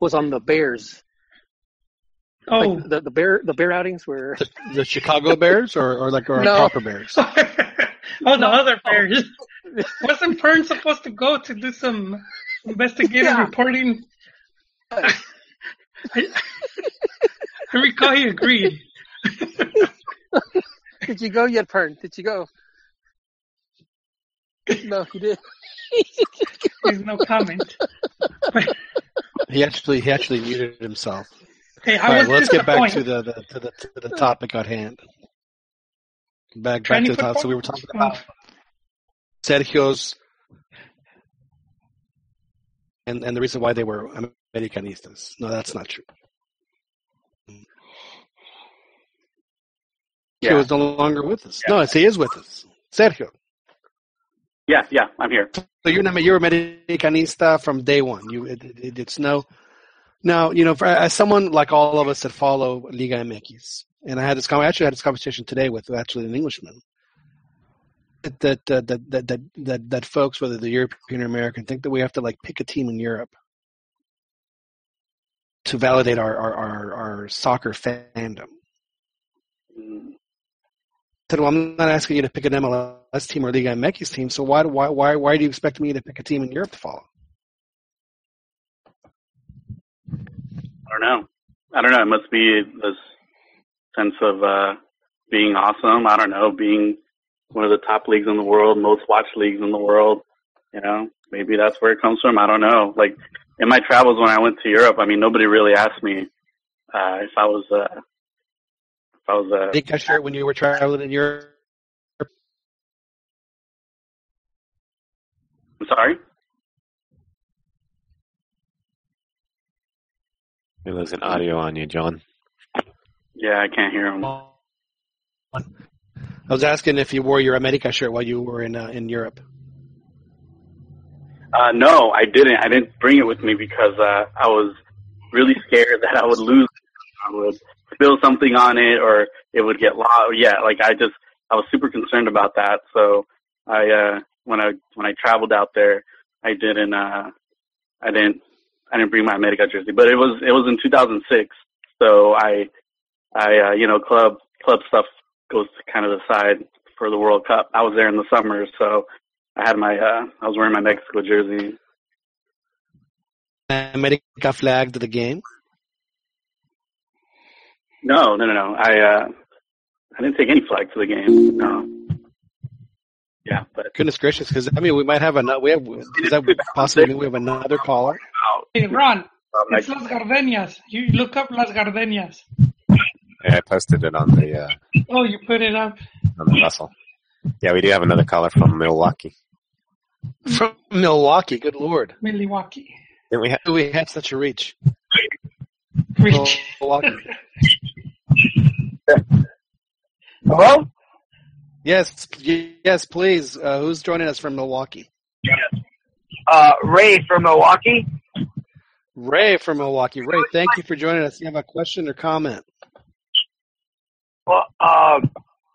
was on the Bears. Oh, Like, the the bear the bear outings were The Chicago Bears or, or like or No. proper Bears? oh, the other Bears. Wasn't Pern supposed to go to do some investigative Yeah. reporting? I, I recall he agreed. Did you go yet, Pern? Did you go? No, he did. There's no comment. He actually he actually muted himself. Hey, All how was let's get back point? to the, the to the to the topic at hand. Back back to the top. So we were talking about Sergio's and and the reason why they were Americanistas. No, that's not true. Yeah. He was no longer with us. No, he is with us. Sergio. Yeah, yeah, I'm here. So you're an- you're Americanista from day one. You it, it, it's no. Now you know, for, as someone like all of us that follow Liga MX, and I had this. I actually had this conversation today with actually an Englishman. That that that, that that that folks, whether they're European or American, think that we have to like pick a team in Europe to validate our our, our, our soccer fandom. I said, well, I'm not asking you to pick an MLS team or Liga MX team, so why, why, why, why do you expect me to pick a team in Europe to follow? I don't know. I don't know. It must be this sense of uh, being awesome. I don't know, being one of the top leagues in the world, most watched leagues in the world. You know, maybe that's where it comes from. I don't know. Like in my travels when I went to Europe, I mean, nobody really asked me uh, if I was uh, if I was uh, I think I when you were traveling in Europe. I'm sorry. We're losing audio on you, John. Yeah, I can't hear him. I was asking if you wore your America shirt while you were in uh, in Europe. Uh, no, I didn't. I didn't bring it with me because uh, I was really scared that I would lose. I would spill something on it, or it would get lost. Yeah, like I just I was super concerned about that. So I uh, when I when I traveled out there, I didn't uh, I didn't I didn't bring my America jersey, but it was it was in 2006. So I I uh, you know club club stuff goes to kind of the side for the World Cup. I was there in the summer, so I had my uh, I was wearing my Mexico jersey. America flag to the game. No, no, no, no. I uh, I didn't take any flag to the game. No. Yeah, but Goodness gracious, because I mean we might have another. We have is that possibly we have another caller? Hey, Ron, um, it's Las Gardenias. You look up Las Gardenias. Yeah, I posted it on the uh, Oh, you put it up. on the bustle. Yeah, we do have another caller from Milwaukee. From Milwaukee, good lord. Milwaukee. Didn't we have? We had such a reach. Reach. Milwaukee. Hello? Yes, yes, please. Uh, who's joining us from Milwaukee? Uh, Ray from Milwaukee. Ray from Milwaukee. Ray, thank you for joining us. You have a question or comment? Well, um,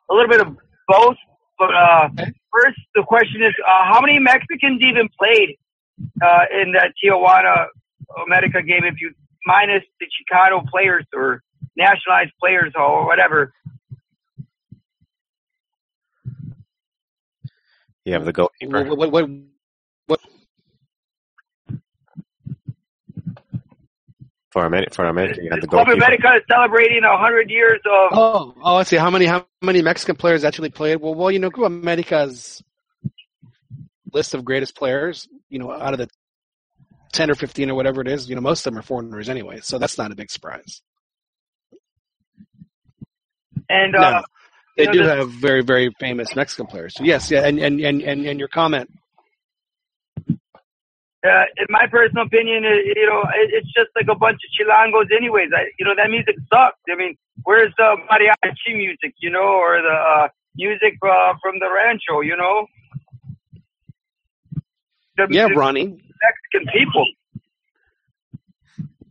a little bit of both, but uh, first the question is, uh, how many Mexicans even played uh, in that Tijuana America game? If you minus the Chicago players or nationalized players or whatever. You have the goalkeeper. What, what, what, what, For America, for America, you had the Club goalkeeper. America is celebrating a hundred years of. oh, oh, let's see. How many how many Mexican players actually played? Well, well, you know, Club America's list of greatest players, you know, out of the ten or fifteen or whatever it is, you know, most of them are foreigners anyway, so that's not a big surprise. And No, uh, they you know, do the- have very very famous Mexican players. So yes, yeah, and and and and, and your comment. Uh, in my personal opinion, it, you know, it, it's just like a bunch of chilangos, anyways. I, you know, that music sucks. I mean, where's the mariachi music, you know, or the uh, music uh, from the rancho, you know? The, Yeah, the Ronnie. Mexican people.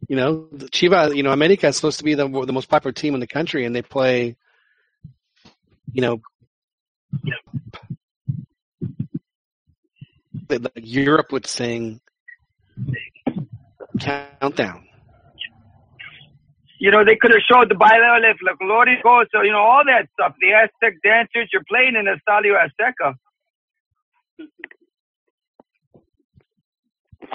You know, the Chiva, you know, America is supposed to be the the most popular team in the country, and they play, you know, like like Europe would sing countdown. You know, they could have showed the baile de folclórico, so you know all that stuff. The Aztec dancers you're playing in Estadio Azteca.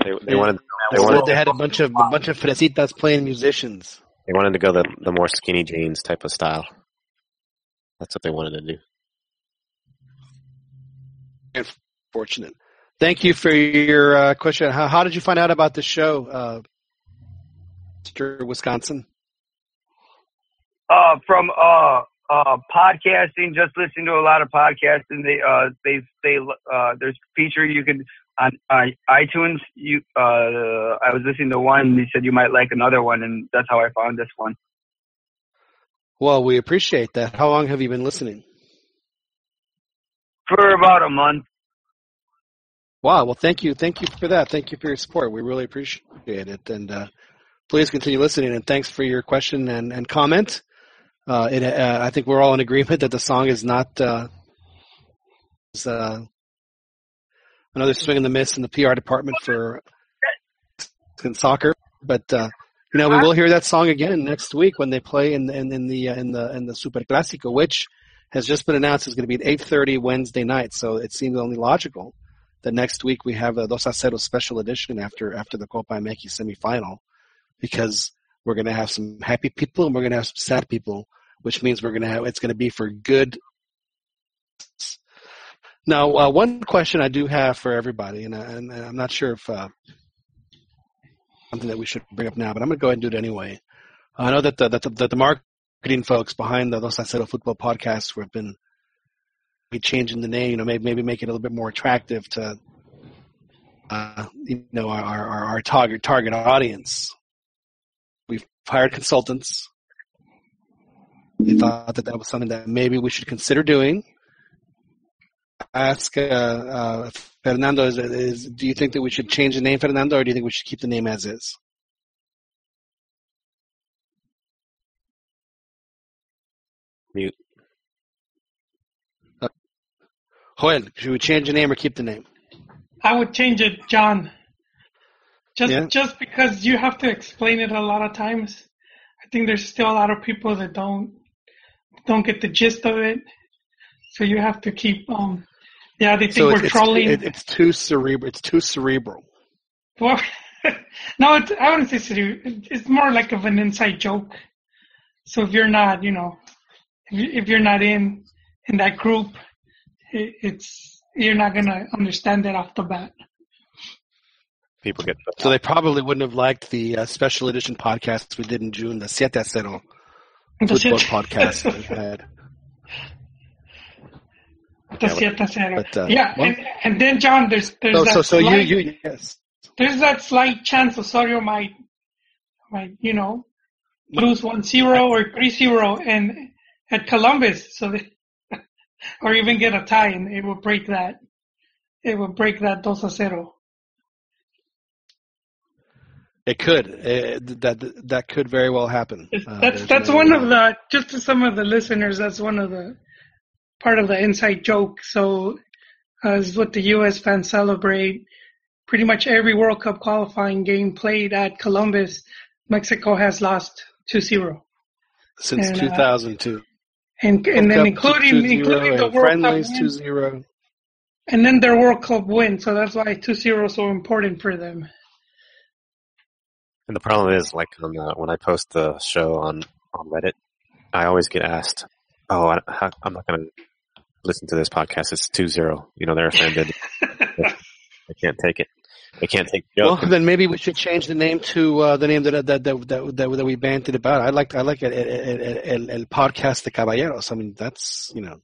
They, they wanted. They They, wanted. they had a bunch of a bunch of fresitas playing musicians. They wanted to go the the more skinny jeans type of style. That's what they wanted to do. Unfortunate. Thank you for your uh, question. How, how did you find out about the show, uh, Mr. Wisconsin? uh, from uh, uh, podcasting, just listening to a lot of podcasting. They uh, they they uh, there's a feature you can on, on iTunes. You uh, I was listening to one. and He said you might like another one, and that's how I found this one. Well, we appreciate that. How long have you been listening? For about a month. Wow. Well, thank you. Thank you for that. Thank you for your support. We really appreciate it. And uh, please continue listening. And thanks for your question and, and comment. Uh, it, uh, I think we're all in agreement that the song is not uh, is, uh, another swing in the miss in the PR department for soccer. But uh, You know, we will hear that song again next week when they play in in, in the in the in the Super Clásico, which has just been announced is going to be at eight thirty Wednesday night. So it seems only logical that next week we have a Dos a Cero special edition after after the Copa MX semifinal, because we're going to have some happy people and we're going to have some sad people, which means we're going to have it's going to be for good. Now, uh, one question I do have for everybody, and, I, and I'm not sure if uh, something that we should bring up now, but I'm going to go ahead and do it anyway. I know that the, that the, that the marketing folks behind the Dos a Football Podcast have been be changing the name, you know, maybe maybe make it a little bit more attractive to, uh, you know, our, our our target target audience. We've hired consultants. We thought that that was something that maybe we should consider doing. Ask uh, uh, Fernando: is, is do you think that we should change the name, Fernando, or do you think we should keep the name as is? Mute. Uh, Joel, should we change the name or keep the name? I would change it, John. Just Yeah. just because you have to explain it a lot of times. I think there's still a lot of people that don't don't get the gist of it. So you have to keep um yeah, they think So we're it's, it's, trolling. it- it's too cerebral. It's too cerebral. Well, no, it's, I wouldn't say cere- It's more like of an inside joke. So if you're not, you know, if you're not in in that group, it, it's you're not gonna understand it off the bat. People get So they probably wouldn't have liked the uh, special edition podcast we did in June, the Siete a Cero football Siete- podcast that we had. The Yeah, Siete Cero. but, uh, yeah, well- and, and then John, there's there's So, that so, so you, slight, you, yes. there's that slight chance Osorio might might you know lose one zero or three zero and at Columbus, so they, or even get a tie, and it will break that. It will break that dos a cero. It could. Uh, that that could very well happen. Uh, That's that's one of the just to some of the listeners. That's one of the part of the inside joke. So, uh, is what the U.S. fans celebrate. Pretty much every World Cup qualifying game played at Columbus, Mexico has lost 2-0. since and, uh, 2002. And World and then including 2-0 including the and World Cup friendlies win, 2-0. and then their World Cup win. So that's why 2-0 is so important for them. And the problem is, like, on the, when I post the show on, on Reddit, I always get asked, "Oh, I, I'm not going to listen to this podcast. It's 2-0. You know, they're offended. I can't take it. They can't take the Well, then maybe we should change the name to uh, the name that that that that, that, that we banted about. I like I like it, el, el, el, el podcast de caballeros. I mean, that's you know,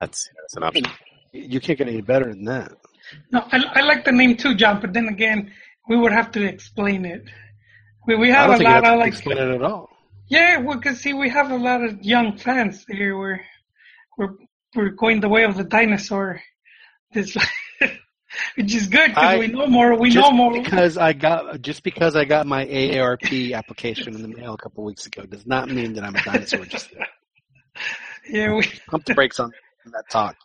that's that's an option. You can't get any better than that. No, I, I like the name too, John. But then again, we would have to explain it. We we I have don't a think lot have of like explain it at all. yeah, well, cause see, we have a lot of young fans here. We're we're we're going the way of the dinosaur. This which is good because we know more. We just know more. because I got just because I got my AARP application in the mail a couple weeks ago does not mean that I'm a dinosaur. Just Yeah, we pump the brakes on that talk.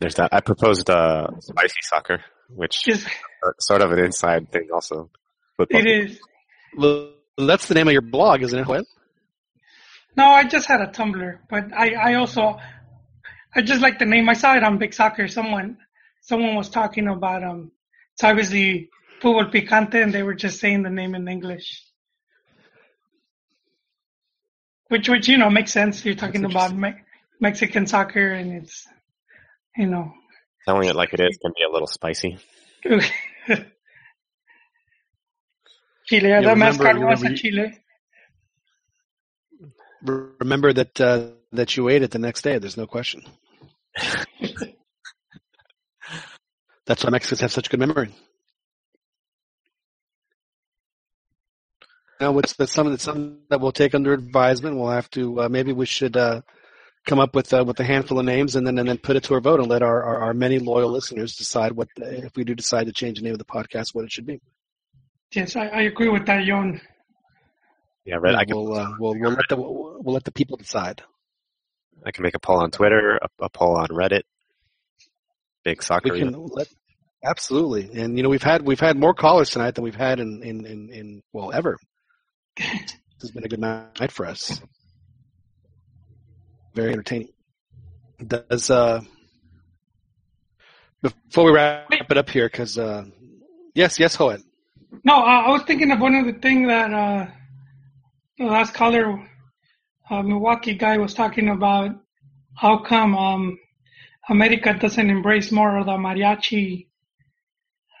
There's that. I proposed uh, spicy soccer, which is sort of an inside thing also. Football. it is. Well, that's the name of your blog, isn't it, Joel? No, I just had a Tumblr, but I, I also, I just like the name. I saw it on Big Soccer. Someone, someone was talking about, um, it's obviously Fútbol Picante and they were just saying the name in English. Which, which, you know, makes sense. You're talking about me- Mexican soccer and it's, you know, Telling it like it is can be a little spicy. Chile. Yeah, Yeah, the remember- mascot was a Chile. Remember that uh, that you ate it the next day. There's no question. That's why Mexicans have such good memory. Now, what's that's something that's something that we'll take under advisement. We'll have to uh, maybe we should uh, come up with uh, with a handful of names and then and then put it to our vote and let our, our, our many loyal listeners decide what if we do decide to change the name of the podcast, what it should be. Yes, I, I agree with that, Jon. Yeah, right. I can we'll, uh, we'll we'll let the we'll, we'll let the people decide. I can make a poll on Twitter, a, a poll on Reddit. Big soccer. We can let Absolutely, and you know we've had we've had more callers tonight than we've had in in in, in well ever. this has been a good night for us. Very entertaining. Does uh before we wrap it up here, because uh yes, yes, Joel. No, I I was thinking of one of the things that uh, the last caller, uh, Milwaukee guy, was talking about. How come um, America doesn't embrace more of the mariachi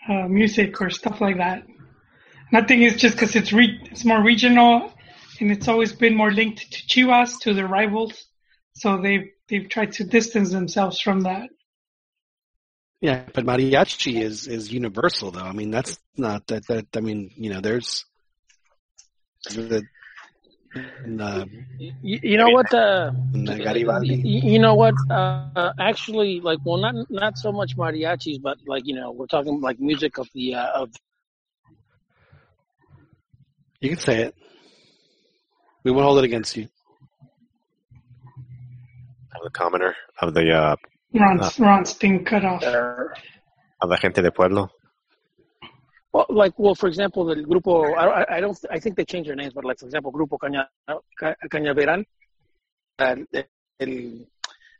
uh, music or stuff like that? And I think it's just because it's re- it's more regional, and it's always been more linked to Chivas, to the rivals. So they've they've tried to distance themselves from that. Yeah, but mariachi is is universal though. I mean, that's not that that. I mean, you know, there's the. And, uh, You, you know what? Uh, Garibaldi. you, you know what? Uh, uh, actually, like, well, not not so much mariachis, but like, you know, we're talking like music of the uh, of You can say it. We won't hold it against you. Of the commoner, of the uh, Ron's, Ron's being cut off. of the gente de pueblo. Well, like, well, for example, the grupo. I, I- don't. I think they changed their names, but like, for example, Grupo Caña, Ca- Cañaveral. Uh, el,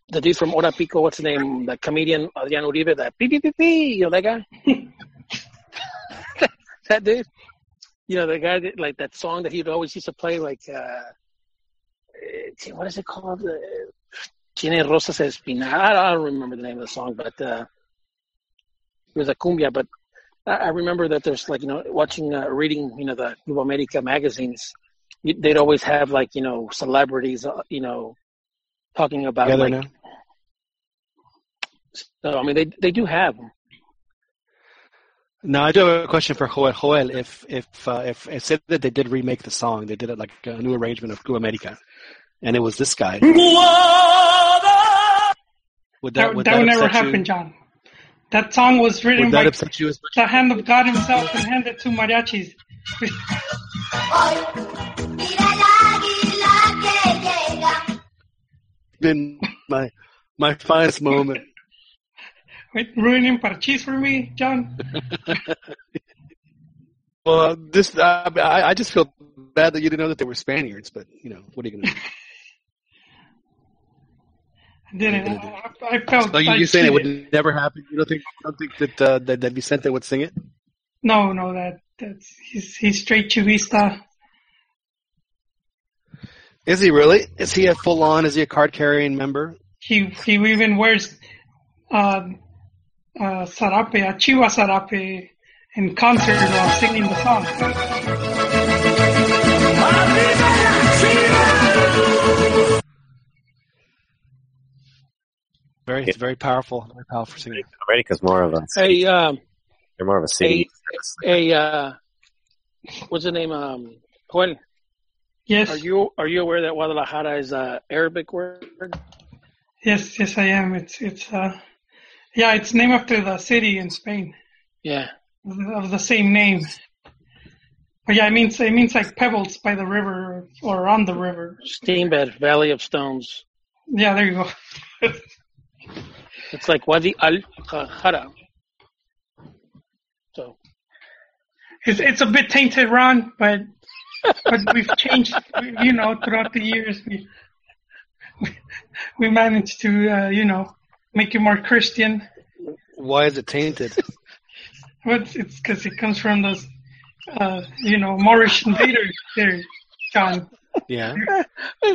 the dude from Hora Pico, what's his name? The comedian Adrian Uribe. That pee pee pee pee. You know that guy. that dude. You know the guy that like that song that he'd always used to play. Like, uh, eh, what is it called? Tiene rosas espinas. I don't remember the name of the song, but uh, it was a cumbia. But I I remember that there's like you know watching uh, reading you know the Nueva America magazines. They'd always have like you know celebrities uh, you know talking about Together like. now. So I mean they they do have them. Now I do have a question for Joel. Joel, if if uh, if it said that they did remake the song, they did it like a new arrangement of Cuba America, and it was this guy. Would That, that would that that, would never upset you? happen, John. That song was written that by you as much? the hand of God Himself and handed to mariachis. It's been my my finest moment. Wait, ruining parchis for me, John. Well, this I, I I just feel bad that you didn't know that they were Spaniards, but you know what are you gonna do? I didn't. I, I felt. So you, I you're saying it would never happen? You don't think you don't think that uh, that, that Vicente would sing it? No, no, that that's he's he's straight chivista. Is he really? Is he a full on? Is he a card carrying member? He he even wears uh, uh, sarape, a chiva sarape, in concert while singing the song. Very, it's very powerful, very powerful singer. America's more of a Hey, um, they're more of a city. hey, hey, uh, what's the name? Um, Joel. Yes. Are you are you aware that Guadalajara is a Arabic word? Yes, yes, I am. It's it's uh, yeah, it's named after the city in Spain Yeah. of the same name. But yeah, it means it means like pebbles by the river or on the river. Steambed, Valley of Stones. Yeah, there you go. It's like Wadi Al Khara. So It's it's a bit tainted, Ron, but but we've changed. You know, throughout the years, we we, we managed to uh, you know make it more Christian. Why is it tainted? But it's because it comes from those uh, you know Moorish invaders there, John. Yeah.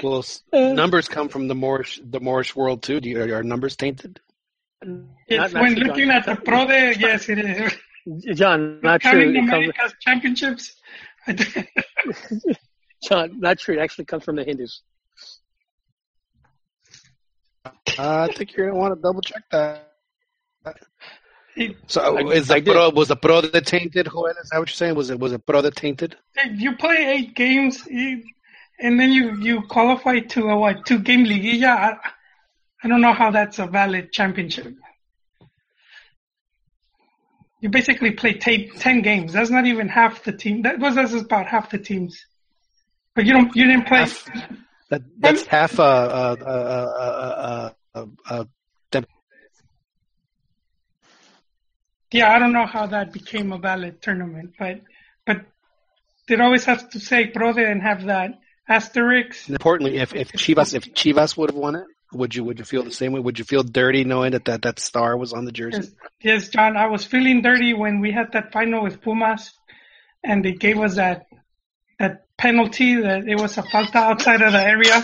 Well, numbers come from the Moorish the Moorish world too. Do you, are, are numbers tainted? Yes, Not- not when true, looking John. at the pro there, yes, it is. John, not true. Counting It comes, America's championships. John, not true. It actually comes from the Hindus. Uh, I think you're gonna want to double check that. So I- is the I pro was the pro that tainted? Joel? Is that what you're saying? Was it was it pro that tainted? you play eight games, you, and then you you qualify to a what two game liguilla. I, I don't know how that's a valid championship. You basically play ta- ten games. That's not even half the team. That was that's about half the teams. But you don't you didn't play. That that's half a uh uh uh uh uh, uh, dem- yeah, I don't know how that became a valid tournament, but but it always has to say pro and have that asterisk. Importantly, if if Chivas if Chivas would have won it, would you would you feel the same way? Would you feel dirty knowing that that, that star was on the jersey? Yes, yes, John, I was feeling dirty when we had that final with Pumas, and they gave us that that penalty that it was a falta outside of the area,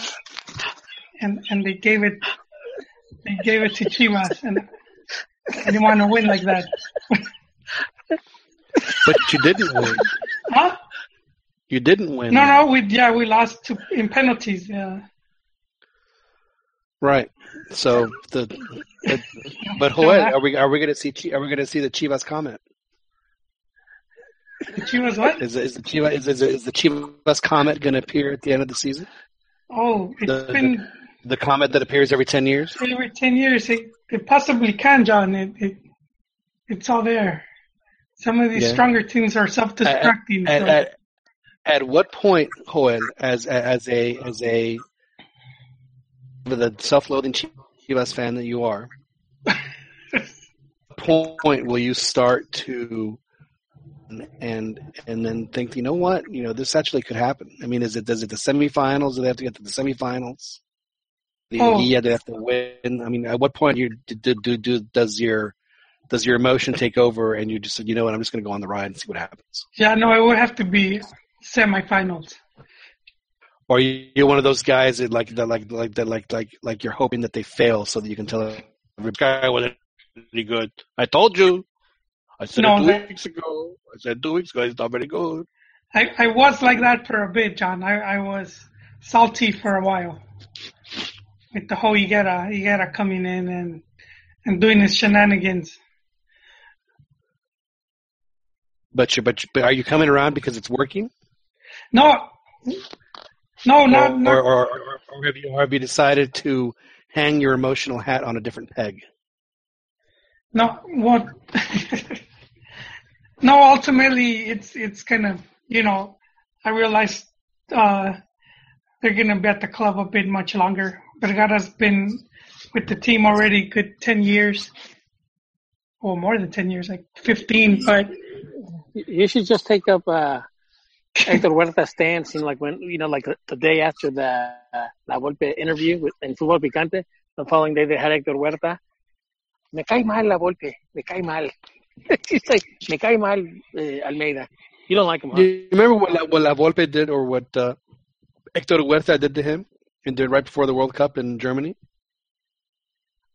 and and they gave it they gave it to Chivas, and I didn't want to win like that. But you didn't win. You didn't win. No, no, we yeah we lost to in penalties. Yeah. Right. So the, the but Joel, are we are we going to see are we going to see the Chivas comment? The Chivas what? Is is the Chivas is, is, is the Chivas comment going to appear at the end of the season? Oh, it's The, been the the comment that appears every ten years. every ten years. It, it possibly can, John. It, it it's all there. Some of these Yeah. stronger teams are self-destructing. At, so- at, at what point, Joel, as as a as a the self-loathing Chivas fan that you are, point will you start to and and then think, you know what, you know, this actually could happen. I mean, is it does it the semifinals? Do they have to get to the semifinals? The Oh. yeah, they have to win. I mean, at what point you do, do, do does your does your emotion take over and you just you know what, I'm just going to go on the ride and see what happens. yeah, no, it would have to be semifinals. Or you- you're one of those guys that like that like like that like like like you're hoping that they fail so that you can tell every guy wasn't really good. I told you. I said No, it two that- weeks ago. I said two weeks ago. it's not very good. I, I was like that for a bit, John. I, I was salty for a while with the whole Higuera, Higuera coming in and and doing his shenanigans. But you but, you, but are you coming around because it's working? No, no, not, or, not or, or, or, or have you or have you decided to hang your emotional hat on a different peg? No, what? no, ultimately, it's it's kind of you know, I realized uh, they're gonna be at the club a bit much longer. Vergara's been with the team already good ten years, or more than ten years, like fifteen. But You should just take up uh, Hector Huerta stance, you know, like when you know, like the, the day after the uh, La Volpe interview with, in Fútbol Picante, the following day they had Hector Huerta. Me cae mal La Volpe, me cae mal. She's like, me cae mal uh, Almeyda. You don't like him, huh? Do you remember what La, what La Volpe did or what uh, Hector Huerta did to him and did right before the World Cup in Germany?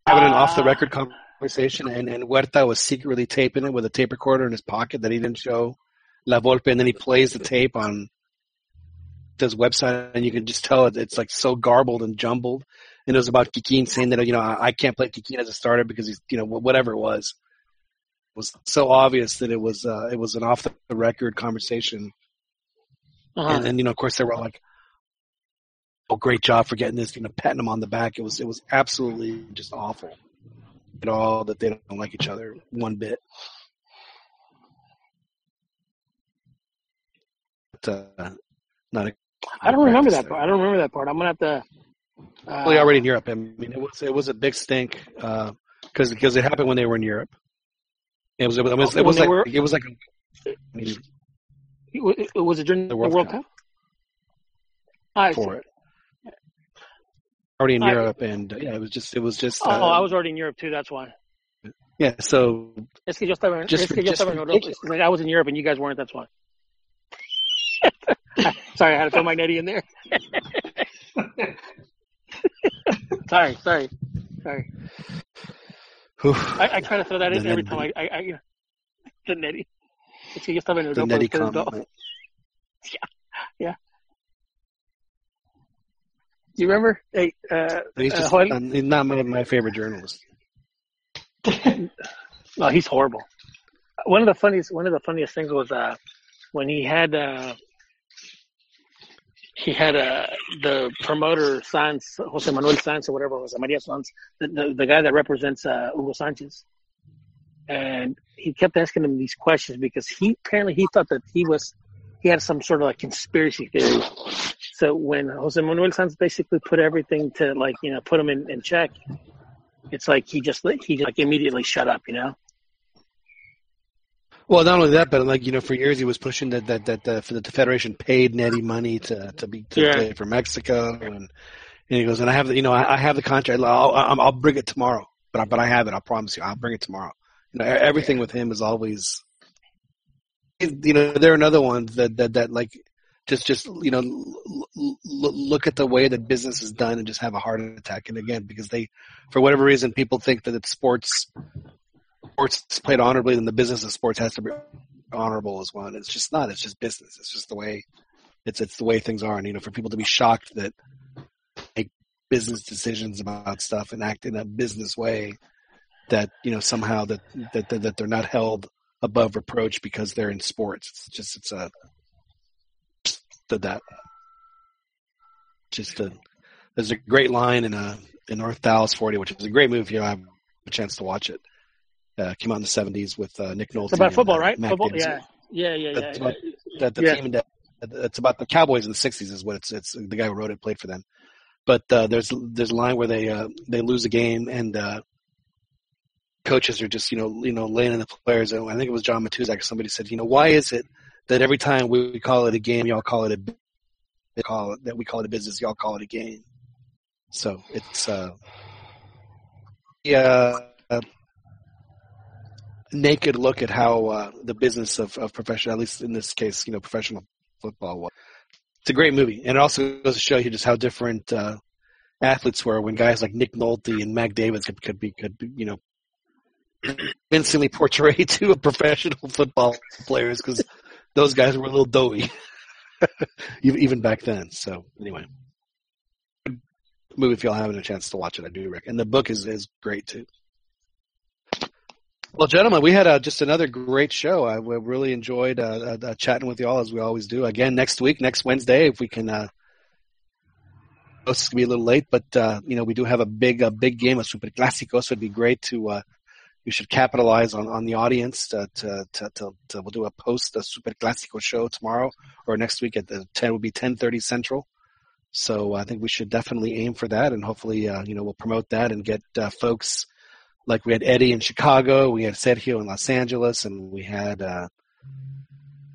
Having an off the record conversation, and, and Huerta was secretly taping it with a tape recorder in his pocket that he didn't show La Volpe, and then he plays the tape on his website, and you can just tell it, it's like so garbled and jumbled. And it was about Kikin saying that, you know, I, I can't play Kikin as a starter because he's, you know, whatever it was. It was so obvious that it was, uh, it was an off the record conversation. Uh-huh. And then, you know, of course they were all like, oh, great job for getting this, you know, patting him on the back. It was, it was absolutely just awful at all that they don't like each other one bit. Uh, not a, I don't remember that part. I don't remember that part. I'm gonna have to. Uh, Well, already in Europe. I mean, it was it was a big stink because because it happened when they were in Europe. It was it was, it was, When was like were- it was like I mean, it- it- was it during the World, Cup? I see. for it already in I- Europe and uh, yeah, it was just it was just Oh, uh, I was already in Europe too. That's why. yeah. So Es que yo estaba, Just es que yo just estaba en Europa. Like, I was in Europe and you guys weren't. That's why. Sorry, I had to throw my netty in there. sorry, sorry, sorry. I, I try to throw that in The every time I, I, I you know, the netty. Es que yo estaba en the Europa. netty comment. Yeah. Do you remember? Hey, uh, He's uh, just um, he's not my, my favorite journalist. No, he's horrible. One of the funniest one of the funniest things was uh when he had uh he had uh the promoter Sanz Jose Manuel Sanz or whatever it was Maria Sanz the, the the guy that represents uh Hugo Sanchez and he kept asking him these questions because he apparently he thought that he was he had some sort of like conspiracy theory. So when Jose Manuel Sanz basically put everything to like you know put him in, in check, it's like he just he like immediately shut up, you know. Well, not only that, but like you know, for years he was pushing that that that, uh, that, that the federation paid Nery money to to be to Yeah. play for Mexico, and, and he goes, and I have the you know I, I have the contract. I'll, I'll I'll bring it tomorrow, but I, but I have it. I promise you, I'll bring it tomorrow. You know, everything with him is always, you know, there are another ones that that that like just just you know l- l- look at the way that business is done and just have a heart attack. And again, because they, for whatever reason, people think that it's sports sports is played honorably, then the business of sports has to be honorable as well. And it's just not. It's just business. It's just the way it's it's the way things are. And you know, for people to be shocked that make business decisions about stuff and act in a business way, that you know somehow that that that, that they're not held above reproach because they're in sports. It's just it's a that that just a there's a great line in a in North Dallas 40, which is a great movie. You have a chance to watch it. Uh, came out in the 70s with uh, Nick Nolte. It's about football, uh, right? Matt Football. Yeah. Yeah. Yeah. Yeah. That's about, that the Yeah. team that it's about the Cowboys in the 60s is what it's it's the guy who wrote it played for them. But uh, there's there's a line where they uh, they lose a game and uh, coaches are just you know you know laying in the players. And I think it was John Matuszak. Somebody said, you know, why is it that every time we call it a game, y'all call it a they call it that we call it a business, y'all call it a game. So it's uh, yeah. Uh, naked look at how uh, the business of, of professional, at least in this case, you know, professional football was. It's a great movie, and it also goes to show you just how different uh, athletes were when guys like Nick Nolte and Mac Davis could, could be could be, you know convincingly portrayed to professional football players because those guys were a little doughy even back then. So anyway, movie if y'all haven't a chance to watch it, I do recommend. And the book is is great too. Well, gentlemen, we had uh, just another great show. I we really enjoyed uh, uh, uh, chatting with you all as we always do. Again, next week, next Wednesday, if we can. Uh, it's gonna be a little late, but uh, you know we do have a big, a big game, a super clásico, so it'd be great to. Uh, you should capitalize on, on the audience to, to, to, to, we'll do a post a super clásico show tomorrow or next week at the ten will be ten thirty central. So I think we should definitely aim for that, and hopefully, uh, you know, we'll promote that and get uh, folks like we had Eddie in Chicago, we had Sergio in Los Angeles, and we had uh,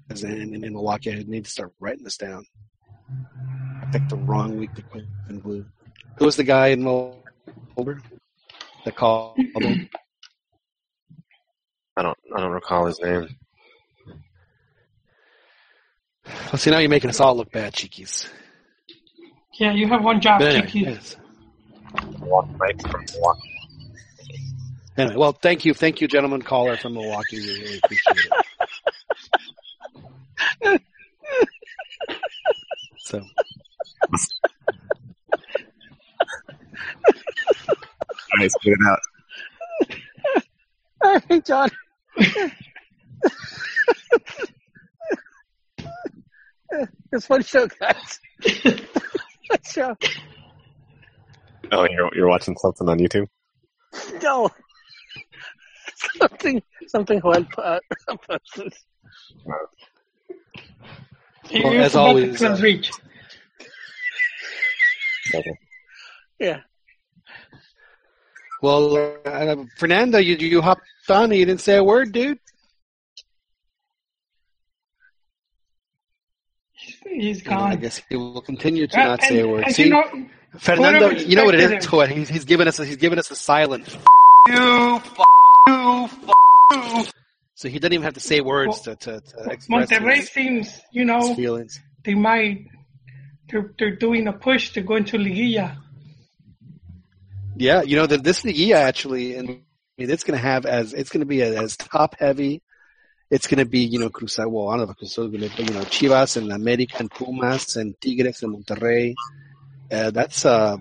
as in, in, in Milwaukee. I need to start writing this down. I picked the wrong week to quit in blue. Who was the guy in Mulder that called him? I don't I don't recall his name. Well, see, now you're making us all look bad, Chiquis. Yeah, you have one job, But anyway, Chicky. yes. Mike from Milwaukee. Anyway, well, thank you, thank you, gentlemen caller from Milwaukee. We really appreciate it. So, Nice, get it out. Hey, John. it's a fun show, guys. Fun show. Oh, you're you're watching something on YouTube. No. Something, something Juan uh, Well, as always, uh, reach. Okay. Yeah. well, uh, Fernando, you you hopped on and you didn't say a word, dude. He's You know, gone. I guess he will continue to Uh, not say a word. See, you know, Fernando, whoever you know what it expected is? What he's he's giving us a, he's giving us a silent. F- you, f- you, you. So he doesn't even have to say words to to, to express Monterrey his, seems, you know, feelings. they might, they're, they're doing a push to go into Liguilla. Yeah, you know that this Liguilla actually, and I mean, it's going to have as it's going to be as top heavy. It's going to be you know Cruz. Well, I don't know if Cruz is going to be you know Chivas and America and Pumas and Tigres and Monterrey. Uh, that's uh,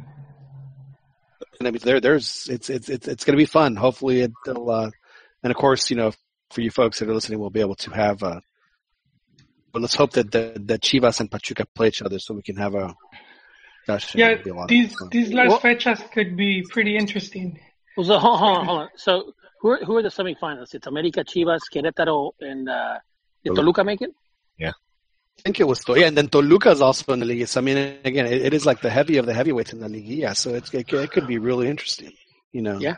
I mean there there's it's it's it's it's going to be fun. Hopefully it'll uh, and of course you know for you folks that are listening, we'll be able to have uh, but let's hope that the, that Chivas and Pachuca play each other so we can have a. Gosh, Yeah, be a lot these fun. these last Well- fechas could be pretty interesting. Well, so hold, hold on, hold on. So who are, who are the semifinals? It's America, Chivas, Querétaro, and uh, did Toluca make it? I think it was yeah, and then Toluca is also in the league. So I mean, again, it, it is like the heavy of the heavyweights in the league. Yeah, so it's it, it could be really interesting. You know, Yeah.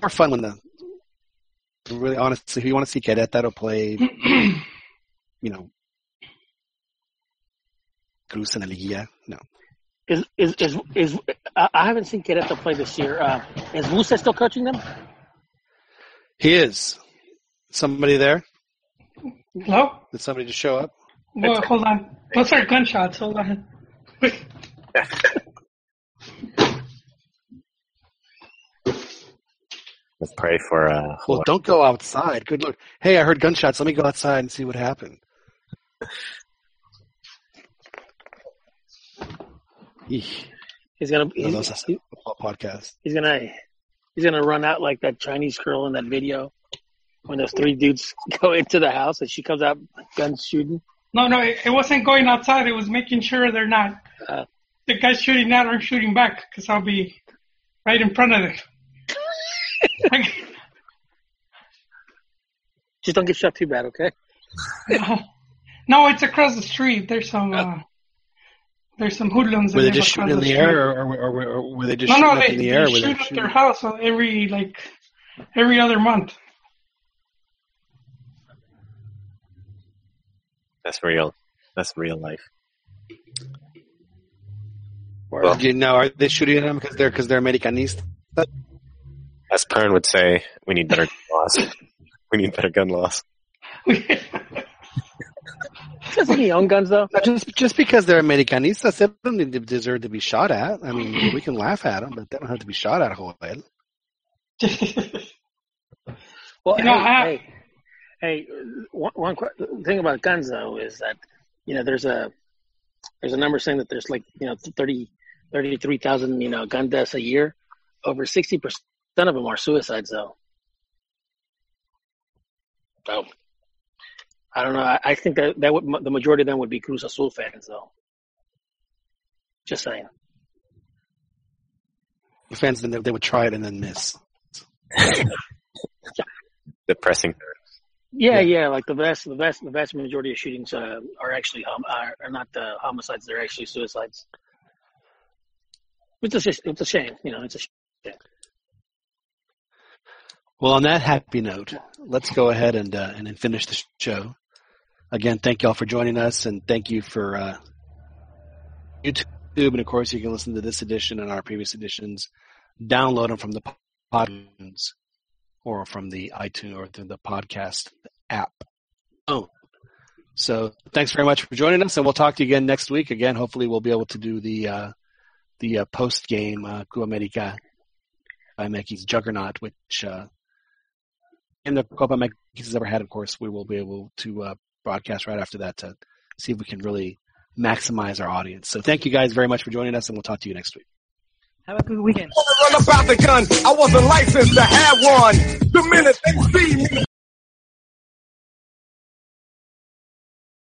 more fun when the really honestly, if you want to see Querétaro play, you know, Cruz in and Liguilla, no. Is is is is I haven't seen Querétaro play this year. Uh, is Musa still coaching them? He is. Somebody there? Hello? Did somebody just show up? Well, hold on. Those are gunshots. Hold on. Let's pray for uh. Well, don't go outside. Good lord. Hey, I heard gunshots. Let me go outside and see what happened. Eesh. He's gonna he's, those are football podcast. he's gonna he's gonna run out like that Chinese girl in that video when those three dudes go into the house and she comes out guns shooting. No, no, it, it wasn't going outside. It was making sure they're not. Uh, The guys shooting out aren't shooting back because I'll be right in front of them. just don't get shot too bad, okay? no, it's across the street. There's some. Uh, there's some hoodlums. Were they just shooting in the the air, or, or, or, or were they just no, shooting no, up they, in the they air? Were shoot they up shooting? their house every like every other month. That's real. That's real life. Well, you know, are they shooting at them because they're because they're Americanista? As Pern would say, we need better gun laws. We need better gun laws. Doesn't he own guns though? Just just because they're Americanistas, they don't need deserve to be shot at. I mean, we can laugh at them, but they don't have to be shot at, Joel. Well, You know, hey, I- hey, hey, one, one que- thing about guns though is that you know there's a there's a number saying that there's like you know 30 33,000 you know gun deaths a year. Over 60 percent of them are suicides though. So I don't know. I, I think that that would the majority of them would be Cruz Azul fans though. Just saying. The fans then they, they would try it and then miss. Depressing. Yeah, yeah, like the vast, the vast, the vast majority of shootings uh, are actually hom- are, are not uh, homicides; they're actually suicides. It's a, it's a shame, you know. It's a shame. Well, on that happy note, let's go ahead and uh, and finish the show. Again, thank you all for joining us, and thank you for uh, YouTube. And of course, you can listen to this edition and our previous editions. Download them from the podcasts or from the iTunes or through the podcast app. Oh, so thanks very much for joining us, and we'll talk to you again next week. Again, hopefully, we'll be able to do the uh, the uh, post game uh, America by Mekis Juggernaut, which uh, in the Copa Mekis has ever had. Of course, we will be able to uh, broadcast right after that to see if we can really maximize our audience. So thank you guys very much for joining us, and we'll talk to you next week. Have a good weekend. Run about the gun. I wasn't licensed to have one. The minute they see me.